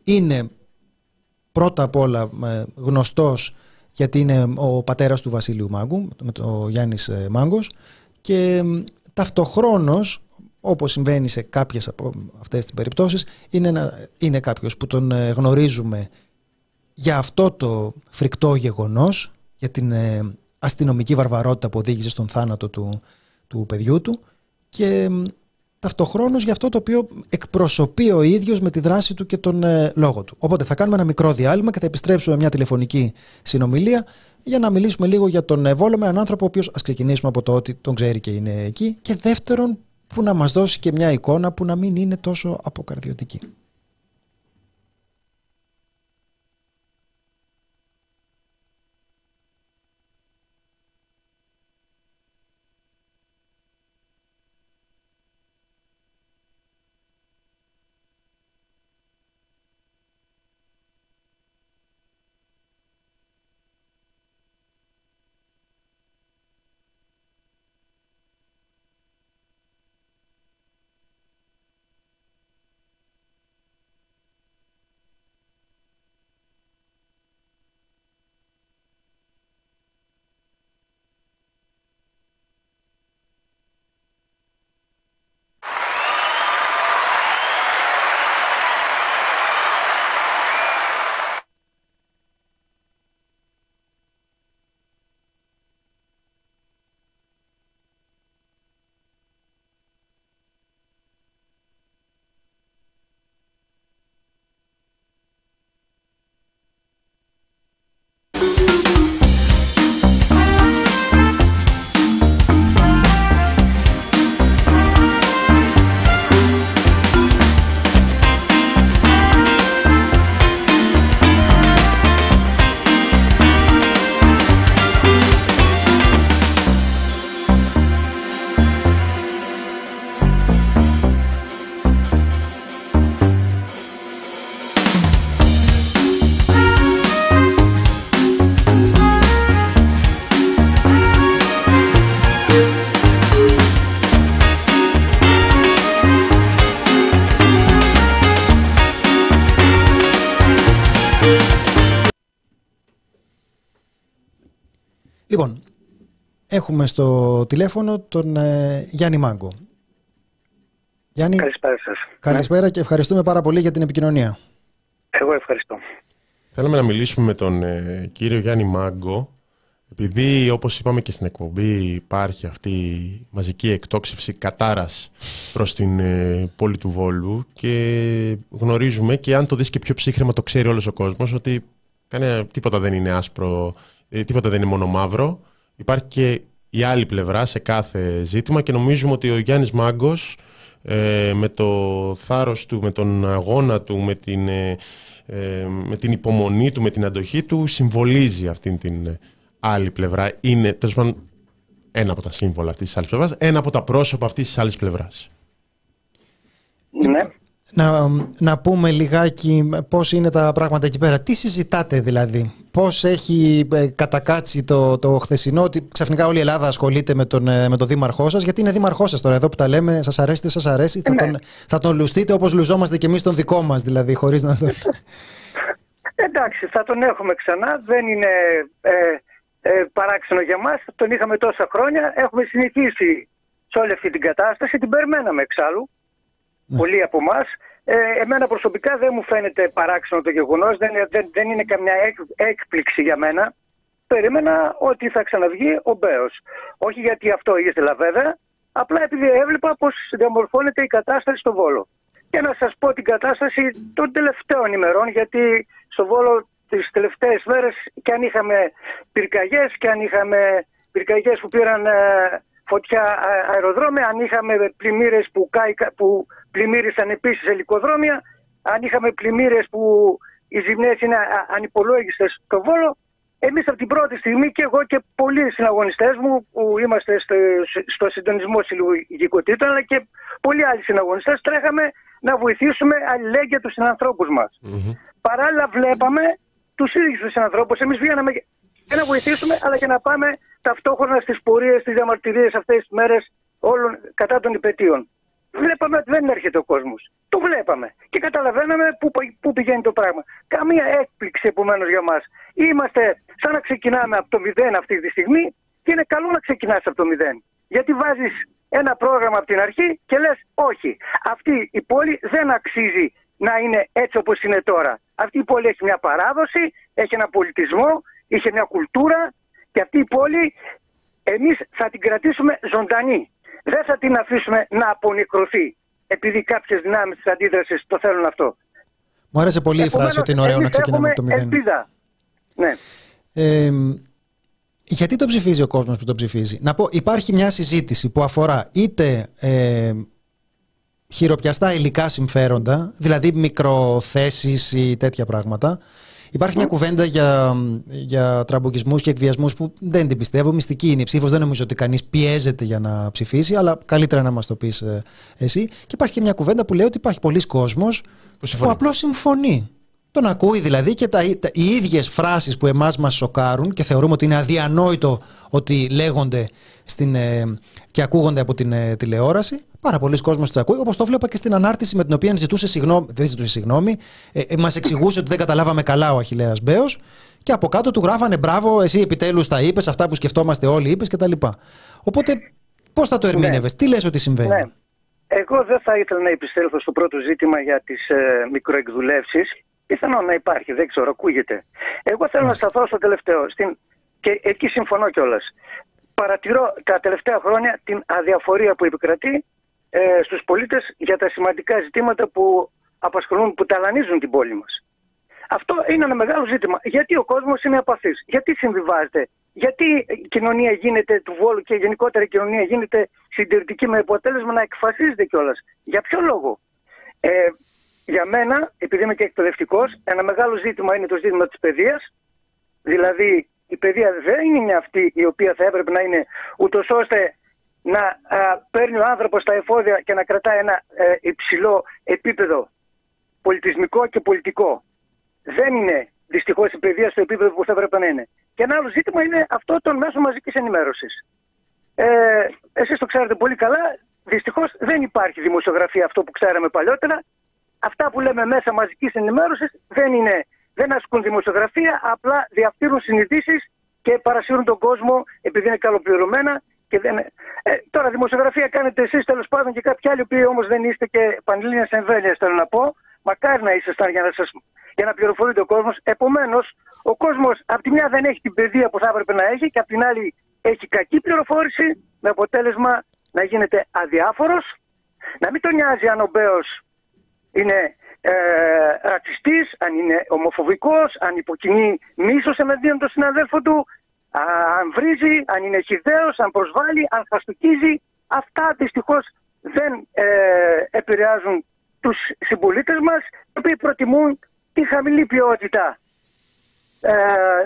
είναι πρώτα απ' όλα ε, γνωστός γιατί είναι ο πατέρας του Βασίλειου Μάγκου, με το Γιάννης ε, Μάγκος. Και μ, ταυτοχρόνως όπως συμβαίνει σε κάποιες από αυτές τις περιπτώσεις είναι, ένα, είναι κάποιος που τον ε, γνωρίζουμε για αυτό το φρικτό γεγονός για την ε, αστυνομική βαρβαρότητα που οδήγησε στον θάνατο του, του παιδιού του. Και μ, ταυτοχρόνως για αυτό το οποίο εκπροσωπεί ο ίδιος με τη δράση του και τον ε, λόγο του. Οπότε θα κάνουμε ένα μικρό διάλειμμα και θα επιστρέψουμε μια τηλεφωνική συνομιλία για να μιλήσουμε λίγο για τον ε, Βόλο με έναν άνθρωπο ο οποίος ας ξεκινήσουμε από το ότι τον ξέρει και είναι εκεί και δεύτερον που να μας δώσει και μια εικόνα που να μην είναι τόσο αποκαρδιωτική. Έχουμε στο τηλέφωνο τον ε, Γιάννη Μάγκο. Γιάννη, καλησπέρα σας. Καλησπέρα και ευχαριστούμε πάρα πολύ για την επικοινωνία. Εγώ ευχαριστώ. Θέλαμε να μιλήσουμε με τον ε, κύριο Γιάννη Μάγκο, επειδή όπως είπαμε και στην εκπομπή υπάρχει αυτή η μαζική εκτόξευση κατάρας προς την ε, πόλη του Βόλου και γνωρίζουμε και αν το δεις και πιο ψύχρεμα το ξέρει όλος ο κόσμος ότι κανένα, τίποτα δεν είναι άσπρο, ε, τίποτα δεν είναι μόνο μαύρο. Υπάρχει και η άλλη πλευρά σε κάθε ζήτημα και νομίζουμε ότι ο Γιάννης Μάγκος με το θάρρος του, με τον αγώνα του, με την ε, με την υπομονή του, με την αντοχή του, συμβολίζει αυτήν την ε, άλλη πλευρά. Είναι, τέλος πάντων, ένα από τα σύμβολα αυτής της άλλης πλευράς, ένα από τα πρόσωπα αυτής της άλλης πλευράς. Ναι. Να, να πούμε λιγάκι πώς είναι τα πράγματα εκεί πέρα. Τι συζητάτε δηλαδή, πώς έχει ε, κατακάτσει το, το χθεσινό, ότι ξαφνικά όλη η Ελλάδα ασχολείται με τον, ε, με τον δήμαρχό σας, γιατί είναι δήμαρχός σας τώρα εδώ που τα λέμε, σας αρέσει, δεν σας αρέσει, θα, ναι. τον, θα τον λουστείτε όπως λουζόμαστε και εμείς τον δικό μας δηλαδή, χωρίς να τον... <laughs> Εντάξει, θα τον έχουμε ξανά, δεν είναι ε, ε, παράξενο για μας, τον είχαμε τόσα χρόνια, έχουμε συνηθίσει σε όλη αυτή την κατάσταση, την περιμέναμε εξάλλου ναι. πολλοί από εμάς. Ε, εμένα προσωπικά δεν μου φαίνεται παράξενο το γεγονός, δεν, δεν, δεν είναι καμιά έκπληξη για μένα. Περίμενα ότι θα ξαναβγεί ο Μπέος. Όχι γιατί αυτό ήθελα βέβαια, απλά επειδή έβλεπα πώ διαμορφώνεται η κατάσταση στο Βόλο. Και να σας πω την κατάσταση των τελευταίων ημερών, γιατί στο Βόλο τις τελευταίες μέρες, και αν είχαμε πυρκαγιές και αν είχαμε πυρκαγιές που πήραν ε, φωτιά αεροδρόμια, αν είχαμε πλημμύρες που, που πλημμύρισαν επίσης ελικοδρόμια, αν είχαμε πλημμύρες που οι ζημιές είναι ανυπολόγιστες στο Βόλο, εμείς από την πρώτη στιγμή και εγώ και πολλοί συναγωνιστές μου που είμαστε στο, στο συντονισμό συλλογικοτήτων, αλλά και πολλοί άλλοι συναγωνιστές, τρέχαμε να βοηθήσουμε αλληλέγγυα τους συνανθρώπους μας. Παράλληλα, βλέπαμε τους ίδιους τους συνανθρώπους. Εμείς βγαίναμε και να βοηθήσουμε, αλλά και να πάμε ταυτόχρονα στις πορείες, στις διαμαρτυρίες αυτές τις μέρες όλων κατά των υπετίων. Βλέπαμε ότι δεν έρχεται ο κόσμος. Το βλέπαμε και καταλαβαίναμε πού, πού πηγαίνει το πράγμα. Καμία έκπληξη επομένως για μας. Είμαστε σαν να ξεκινάμε από το μηδέν αυτή τη στιγμή και είναι καλό να ξεκινάς από το μηδέν. Γιατί βάζεις ένα πρόγραμμα από την αρχή και λες: Όχι, αυτή η πόλη δεν αξίζει να είναι έτσι όπως είναι τώρα. Αυτή η πόλη έχει μια παράδοση, έχει ένα πολιτισμό, είχε μια κουλτούρα, και αυτή η πόλη εμείς θα την κρατήσουμε ζωντανή. Δεν θα την αφήσουμε να απονικρωθεί επειδή κάποιες δυνάμεις της αντίδρασης το θέλουν αυτό. Μου άρεσε πολύ η φράση ότι είναι ωραίο να ξεκινάμε το μηδέν. Ελπίδα. Ναι. Ε, γιατί το ψηφίζει ο κόσμος που το ψηφίζει; Να πω, υπάρχει μια συζήτηση που αφορά είτε ε, χειροπιαστά υλικά συμφέροντα, δηλαδή μικροθέσεις ή τέτοια πράγματα, Υπάρχει μια κουβέντα για, για τραμποκισμούς και εκβιασμούς που δεν την πιστεύω. Μυστική είναι η ψήφος. Δεν νομίζω ότι κανείς πιέζεται για να ψηφίσει, αλλά καλύτερα να μας το πεις ε, εσύ. Και υπάρχει και μια κουβέντα που λέει ότι υπάρχει πολλοί κόσμος που, που απλώς συμφωνεί. Τον ακούει δηλαδή και τα, τα, οι ίδιες φράσεις που εμάς μας σοκάρουν και θεωρούμε ότι είναι αδιανόητο ότι λέγονται στην, ε, και ακούγονται από την ε, τηλεόραση. Πάρα πολλοί κόσμοι τι ακούει, όπως το βλέπα και στην ανάρτηση με την οποία ζητούσε συγγνώμη. Δεν ζητούσε συγγνώμη. Ε, ε, Μας εξηγούσε ότι δεν καταλάβαμε καλά ο Αχηλέα Μπέος. Και από κάτω του γράφανε μπράβο, εσύ επιτέλους τα είπες, αυτά που σκεφτόμαστε όλοι είπες κτλ. Οπότε, πώς θα το ερμήνευε, ναι. τι λες ότι συμβαίνει; Ναι. Εγώ δεν θα ήθελα να επιστρέφω στο πρώτο ζήτημα για τις ε, μικροεκδουλεύσεις. Πιθανόν να υπάρχει, δεν ξέρω, ακούγεται. Εγώ θέλω να σταθώ στο τελευταίο. Στην... Και εκεί συμφωνώ κιόλας. Παρατηρώ τα τελευταία χρόνια την αδιαφορία που επικρατεί ε, στους πολίτες για τα σημαντικά ζητήματα που απασχολούν, που ταλανίζουν την πόλη μας. Αυτό είναι ένα μεγάλο ζήτημα. Γιατί ο κόσμος είναι απαθής, γιατί συμβιβάζεται, γιατί η κοινωνία γίνεται του Βόλου και γενικότερα η κοινωνία γίνεται συντηρητική με αποτέλεσμα να εκφασίζεται κιόλας; Για ποιο λόγο; Ε, για μένα, επειδή είμαι και εκπαιδευτικός, ένα μεγάλο ζήτημα είναι το ζήτημα της παιδείας. Δηλαδή, η παιδεία δεν είναι αυτή η οποία θα έπρεπε να είναι ούτως ώστε να α, παίρνει ο άνθρωπος τα εφόδια και να κρατάει ένα ε, υψηλό επίπεδο πολιτισμικό και πολιτικό. Δεν είναι δυστυχώς η παιδεία στο επίπεδο που θα έπρεπε να είναι. Και ένα άλλο ζήτημα είναι αυτό των μέσων μαζικής ενημέρωσης. Ε, Εσείς το ξέρετε πολύ καλά. Δυστυχώς δεν υπάρχει δημοσιογραφία αυτό που ξέραμε παλιότερα. Αυτά που λέμε μέσα μαζικής ενημέρωσης δεν, είναι, δεν ασκούν δημοσιογραφία, απλά διαφτύρουν συνειδήσεις και παρασύρουν τον κόσμο επειδή είναι καλοπληρωμένα και δεν... Ε, τώρα, δημοσιογραφία κάνετε εσείς τέλος πάντων και κάποιοι άλλοι, οποίοι όμως δεν είστε και πανελλήνιας εμβέλειας, θέλω να πω. Μακάρι να ήσασταν για να, σας, για να πληροφορείτε ο κόσμος. Επομένως, ο κόσμος από τη μια δεν έχει την παιδεία που θα έπρεπε να έχει και από την άλλη έχει κακή πληροφόρηση με αποτέλεσμα να γίνεται αδιάφορος, να μην τον νοιάζει αν ο Μπέος είναι ε, ρατσιστής, αν είναι ομοφοβικός, αν υποκινεί μίσος εναντίον των συναδέλφων του, αν βρίζει, αν είναι χιδαίος, αν προσβάλλει, αν χαστοκίζει. Αυτά δυστυχώς δεν ε, επηρεάζουν τους συμπολίτες μας, οι οποίοι προτιμούν τη χαμηλή ποιότητα ε,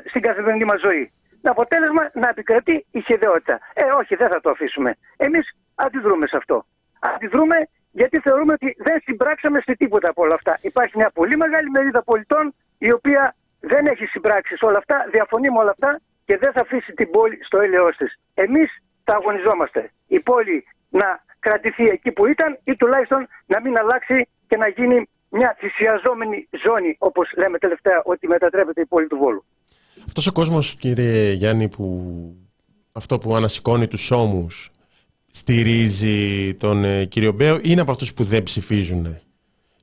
στην καθημερινή μας ζωή. Το αποτέλεσμα να επικρατεί η χειδαιότητα. Ε, όχι, δεν θα το αφήσουμε. Εμείς αντιδρούμε σε αυτό. Αντιδρούμε γιατί θεωρούμε ότι δεν συμπράξαμε σε τίποτα από όλα αυτά. Υπάρχει μια πολύ μεγάλη μερίδα πολιτών η οποία δεν έχει συμπράξει σε όλα αυτά, διαφωνεί με όλα αυτά και δεν θα αφήσει την πόλη στο έλεος της. Εμείς θα αγωνιζόμαστε. Η πόλη να κρατηθεί εκεί που ήταν ή τουλάχιστον να μην αλλάξει και να γίνει μια θυσιαζόμενη ζώνη, όπως λέμε τελευταία, ότι μετατρέπεται η πόλη του Βόλου. Αυτός ο κόσμος, κύριε Γιάννη, που αυτό που ανασηκώνει τους ώμους στηρίζει τον ε, κύριο Μπέο είναι από αυτούς που δεν ψηφίζουν.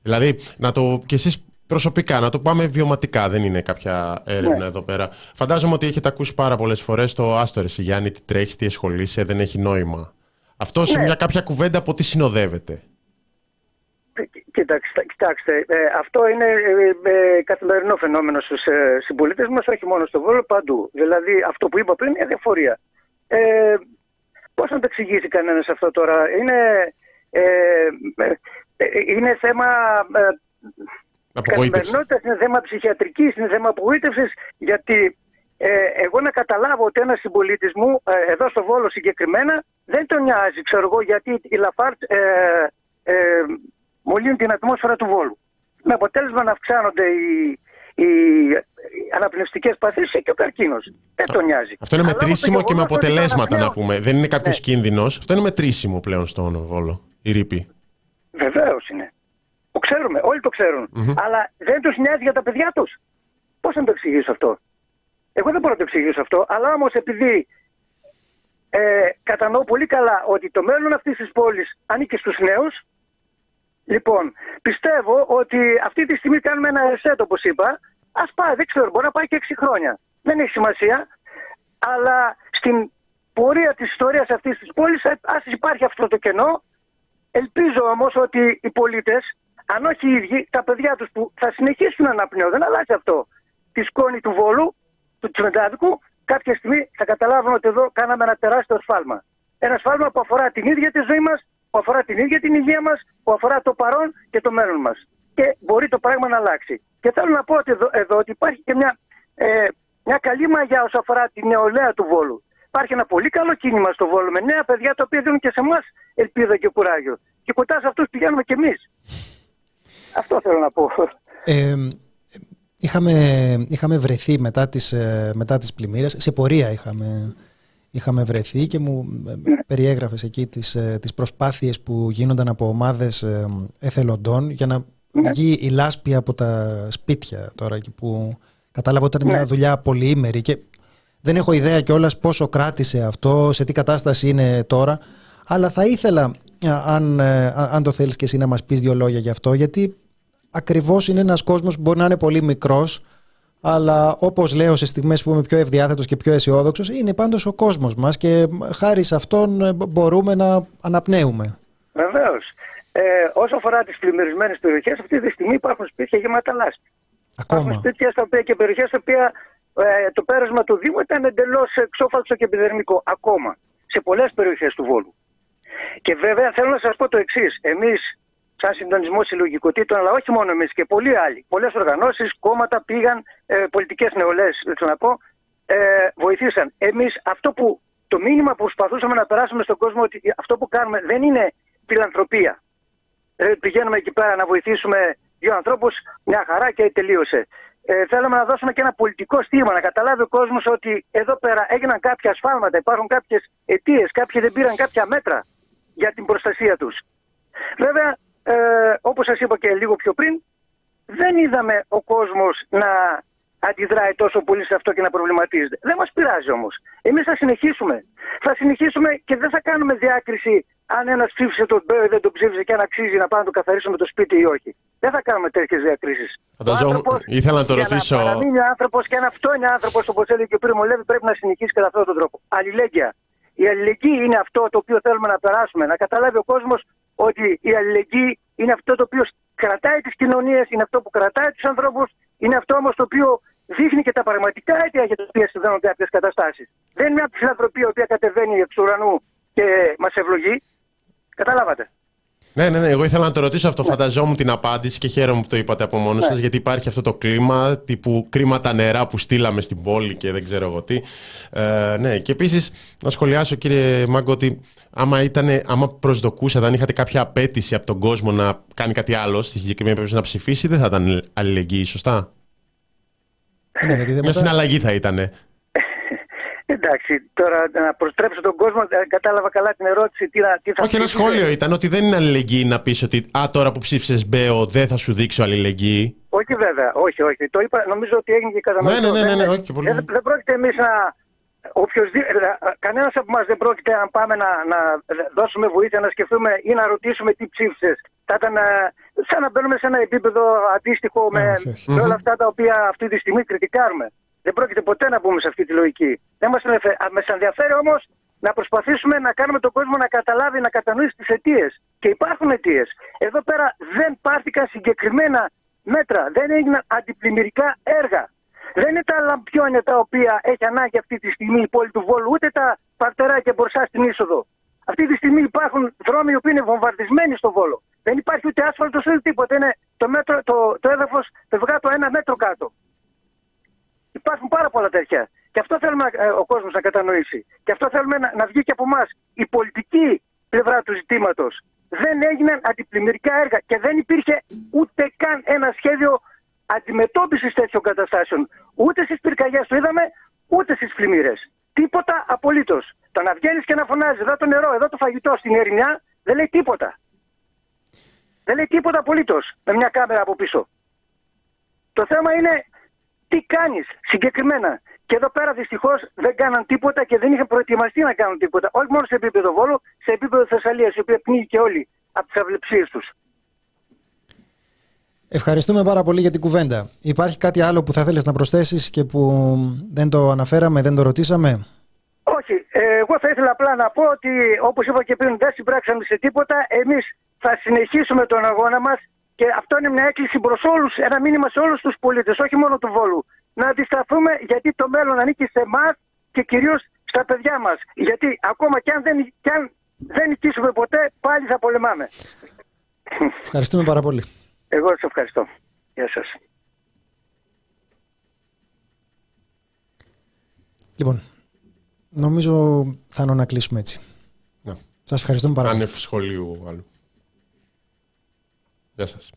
Δηλαδή, να το, και εσείς προσωπικά, να το πάμε βιωματικά, δεν είναι κάποια έρευνα ναι. εδώ πέρα. Φαντάζομαι ότι έχετε ακούσει πάρα πολλές φορές το «Άστορες, Γιάννη, τι τρέχεις, τι ασχολείσαι, δεν έχει νόημα». Αυτό σε ναι. μια κάποια κουβέντα από τι συνοδεύεται. Ε, κοιτάξτε, κοιτάξτε ε, αυτό είναι ε, καθημερινό φαινόμενο στους ε, συμπολίτες μας, όχι μόνο στο Βόλο, παντού. Δηλαδή αυτό που είπα πριν είναι διαφορία. Ε, Πώς να το εξηγήσει κανένας αυτό τώρα, Είναι, ε, ε είναι θέμα ε, καθημερινότητας, είναι θέμα ψυχιατρικής, είναι θέμα απογοήτευσης. Γιατί ε, εγώ να καταλάβω ότι ένας συμπολίτης μου, ε, εδώ στο Βόλο συγκεκριμένα, δεν τον νοιάζει, ξέρω εγώ, γιατί η Λαφάρτ ε, ε, μολύνει την ατμόσφαιρα του Βόλου. Με αποτέλεσμα να αυξάνονται οι, οι αναπνευστικές παθήσεις και ο καρκίνος. Δεν τον νοιάζει. Αυτό είναι μετρήσιμο και με αποτελέσματα να πούμε. Δεν είναι κάποιος ναι. κίνδυνος. Αυτό είναι μετρήσιμο πλέον στον Βόλο, η ρήπη. Βεβαίως είναι. Το ξέρουμε, όλοι το ξερουν Αλλά δεν τους νοιάζει για τα παιδιά τους. Πώς να το εξηγήσω αυτό; Εγώ δεν μπορώ να το εξηγήσω αυτό, αλλά όμως επειδή ε, κατανοώ πολύ καλά ότι το μέλλον αυτής της πόλης ανήκει στους νέους. Λοιπόν, πιστεύω ότι αυτή τη στιγμή κάνουμε ένα ρεσέτ, όπως είπα, Α πάει, δεν ξέρω, μπορεί να πάει και 6 χρόνια. Δεν έχει σημασία. Αλλά στην πορεία της ιστορίας αυτής της πόλης, α υπάρχει αυτό το κενό. Ελπίζω όμως ότι οι πολίτες, αν όχι οι ίδιοι, τα παιδιά τους που θα συνεχίσουν να αναπνέουν, δεν αλλάζει αυτό. Τη σκόνη του Βόλου, του Τσιμεντάδικου, κάποια στιγμή θα καταλάβουν ότι εδώ κάναμε ένα τεράστιο σφάλμα. Ένα σφάλμα που αφορά την ίδια τη ζωή μας, που αφορά την ίδια την υγεία μας, που αφορά το παρόν και το μέλλον μας και μπορεί το πράγμα να αλλάξει. Και θέλω να πω ότι εδώ, εδώ ότι υπάρχει και μια, ε, μια καλή μαγιά όσο αφορά τη νεολαία του Βόλου. Υπάρχει ένα πολύ καλό κίνημα στο Βόλο με νέα παιδιά τα οποία δίνουν και σε εμάς ελπίδα και κουράγιο. Και κοντά σε αυτούς πηγαίνουμε κι εμείς. Αυτό θέλω να πω. Ε, είχαμε, είχαμε βρεθεί μετά τις, ε, μετά τις πλημμύρες, σε πορεία είχαμε, είχαμε βρεθεί και μου ε, ναι. περιέγραφες εκεί τις, ε, τις προσπάθειες που γίνονταν από ομάδες εθελοντών για να ναι. βγει η λάσπη από τα σπίτια τώρα εκεί που κατάλαβα ότι ήταν μια ναι. δουλειά πολυήμερη και δεν έχω ιδέα κιόλας πόσο κράτησε αυτό, σε τι κατάσταση είναι τώρα αλλά θα ήθελα αν, ε, αν το θέλεις και εσύ να μας πεις δύο λόγια γι' αυτό γιατί ακριβώς είναι ένας κόσμος που μπορεί να είναι πολύ μικρός αλλά όπως λέω σε στιγμές που είμαι πιο ευδιάθετος και πιο αισιόδοξος, είναι πάντως ο κόσμος μας και χάρη σε αυτόν ε, μπορούμε να αναπνέουμε. Βεβαίως. Ε, όσο αφορά τις πλημμυρισμένες περιοχές, αυτή τη στιγμή υπάρχουν σπίτια γεμάτα λάσπη. Ακόμα. Υπάρχουν σπίτια στα οποία και περιοχές στα οποία ε, το πέρασμα του Δήμου ήταν εντελώς εξόφαλτο και επιδερμικό. Ακόμα. Σε πολλές περιοχές του Βόλου. Και βέβαια θέλω να σας πω το εξής. Εμείς, σαν συντονισμό συλλογικοτήτων, αλλά όχι μόνο εμείς και πολλοί άλλοι, πολλές οργανώσεις, κόμματα πήγαν, ε, πολιτικές νεολαίες, να πω, ε, βοηθήσαν. Εμείς αυτό που το μήνυμα που προσπαθούσαμε να περάσουμε στον κόσμο ότι αυτό που κάνουμε δεν είναι φιλανθρωπία. Ε, πηγαίνουμε εκεί πέρα να βοηθήσουμε δύο ανθρώπους, μια χαρά και τελείωσε. Ε, θέλουμε να δώσουμε και ένα πολιτικό στίγμα, να καταλάβει ο κόσμος ότι εδώ πέρα έγιναν κάποια ασφάλματα, υπάρχουν κάποιες αιτίες, κάποιοι δεν πήραν κάποια μέτρα για την προστασία τους. Βέβαια, ε, όπως σας είπα και λίγο πιο πριν, δεν είδαμε ο κόσμος να αντιδράει τόσο πολύ σε αυτό και να προβληματίζεται. Δεν μας πειράζει όμως. Εμείς θα συνεχίσουμε. Θα συνεχίσουμε και δεν θα κάνουμε διάκριση αν ένας ψήφισε τον Μπέο ή δεν τον ψήφισε και αν αξίζει να πάμε να το καθαρίσουμε το σπίτι ή όχι. Δεν θα κάνουμε τέτοιες διακρίσεις. Φανταζόμουν, ήθελα να το ρωτήσω. Για να παραμείνει άνθρωπος και αν αυτό είναι άνθρωπος, όπως έλεγε και ο Πύρμο Λέβη, πρέπει να συνεχίσει κατά αυτόν τον τρόπο. Αλληλέγγυα. Η αλληλεγγύη είναι αυτό το οποίο θέλουμε να περάσουμε. Να καταλάβει ο κόσμος ότι η αλληλεγγύη είναι αυτό το οποίο κρατάει τις κοινωνίες, είναι αυτό που κρατάει τους ανθρώπους, είναι αυτό όμως το οποίο δείχνει και τα πραγματικά αίτια για τα οποία συμβαίνουν κάποιες καταστάσεις. Δεν είναι μια φιλανθρωπία η οποία κατεβαίνει εξ ουρανού και μας ευλογεί. Καταλάβατε. Ναι, ναι, ναι. Εγώ ήθελα να το ρωτήσω αυτό. Φανταζόμουν την απάντηση και χαίρομαι που το είπατε από μόνος ναι. σας, γιατί υπάρχει αυτό το κλίμα τύπου κρίμα τα νερά που στείλαμε στην πόλη και δεν ξέρω εγώ τι. Ε, ναι, και επίσης να σχολιάσω, κύριε Μάγκο, ότι άμα, ήτανε, άμα προσδοκούσατε, αν είχατε κάποια απέτηση από τον κόσμο να κάνει κάτι άλλο, στη συγκεκριμένη περίπτωση να ψηφίσει, δεν θα ήταν αλληλεγγύη, σωστά; Ναι, Μια συναλλαγή θα ήταν. <laughs> Εντάξει, τώρα να προστρέψω τον κόσμο, δεν κατάλαβα καλά την ερώτηση. Τι, τι θα Όχι, ένα σχόλιο ήταν ότι δεν είναι αλληλεγγύη να πεις ότι Α, τώρα που ψήφισες Μπέο, δεν θα σου δείξω αλληλεγγύη. Όχι, βέβαια, όχι, όχι. Το είπα, νομίζω ότι έγινε και κατανοητό. Ναι, ναι, ναι, ναι, ναι, όχι, πολύ. Δεν, δεν πρόκειται εμείς να. Κανένας από εμά δεν πρόκειται, αν πάμε να, να δώσουμε βοήθεια, να σκεφτούμε ή να ρωτήσουμε τι ψήφισες. Θα ήταν ε, σαν να μπαίνουμε σε ένα επίπεδο αντίστοιχο με, με όλα αυτά τα οποία αυτή τη στιγμή κριτικάρουμε. Δεν πρόκειται ποτέ να μπούμε σε αυτή τη λογική. Δεν μας ενδιαφέρει. Μας ενδιαφέρει όμως να προσπαθήσουμε να κάνουμε τον κόσμο να καταλάβει, να κατανοήσει τις αιτίες. Και υπάρχουν αιτίες. Εδώ πέρα δεν πάρθηκαν συγκεκριμένα μέτρα. Δεν έγιναν αντιπλημμυρικά έργα. Δεν είναι τα λαμπιόνια τα οποία έχει ανάγκη αυτή τη στιγμή η πόλη του Βόλου, ούτε τα παρτεράκια μπροστά στην είσοδο. Αυτή τη στιγμή υπάρχουν δρόμοι που είναι βομβαρδισμένοι στο Βόλο. Δεν υπάρχει ούτε άσφαλτος ούτε τίποτα. Είναι το, μέτρο, το, το έδαφος, το ένα μέτρο κάτω. Υπάρχουν πάρα πολλά τέτοια. Και αυτό θέλουμε ε, ο κόσμος να κατανοήσει. Και αυτό θέλουμε να, να βγει και από εμάς. Η πολιτική πλευρά του ζητήματος. Δεν έγιναν αντιπλημμυρικά έργα και δεν υπήρχε ούτε καν ένα σχέδιο αντιμετώπισης τέτοιων καταστάσεων. Ούτε στις πυρκαγιές το είδαμε, ούτε στις πλημμύρες. Τίποτα απολύτως. Το να βγαίνεις και να φωνάζεις εδώ το νερό, εδώ το φαγητό στην ερημιά δεν λέει τίποτα. Δεν λέει τίποτα απολύτως με μια κάμερα από πίσω. Το θέμα είναι τι κάνεις συγκεκριμένα. Και εδώ πέρα δυστυχώς δεν κάναν τίποτα και δεν είχαν προετοιμαστεί να κάνουν τίποτα. Όχι μόνο σε επίπεδο Βόλου, σε επίπεδο Θεσσαλίας, η οποία πνίγηκε όλοι από τις αυλεψίες τους. Ευχαριστούμε πάρα πολύ για την κουβέντα. Υπάρχει κάτι άλλο που θα θέλεις να προσθέσεις και που δεν το αναφέραμε, δεν το ρωτήσαμε; Όχι. Εγώ θα ήθελα απλά να πω ότι όπως είπα και πριν δεν συμπράξαμε σε τίποτα. Εμείς θα συνεχίσουμε τον αγώνα μας και αυτό είναι μια έκκληση προς όλους, ένα μήνυμα σε όλους τους πολίτες, όχι μόνο του Βόλου. Να αντισταθούμε γιατί το μέλλον ανήκει σε εμάς και κυρίως στα παιδιά μας. Γιατί ακόμα και αν δεν, και αν δεν νικήσουμε ποτέ, πάλι θα πολεμάμε. Ευχαριστούμε πάρα πολύ. Εγώ σας ευχαριστώ. Γεια σας. Λοιπόν, νομίζω θα να κλείσουμε έτσι. Ναι. Σας ευχαριστούμε πάρα πολύ. Άνευ σχολείου άλλου. Γεια σας.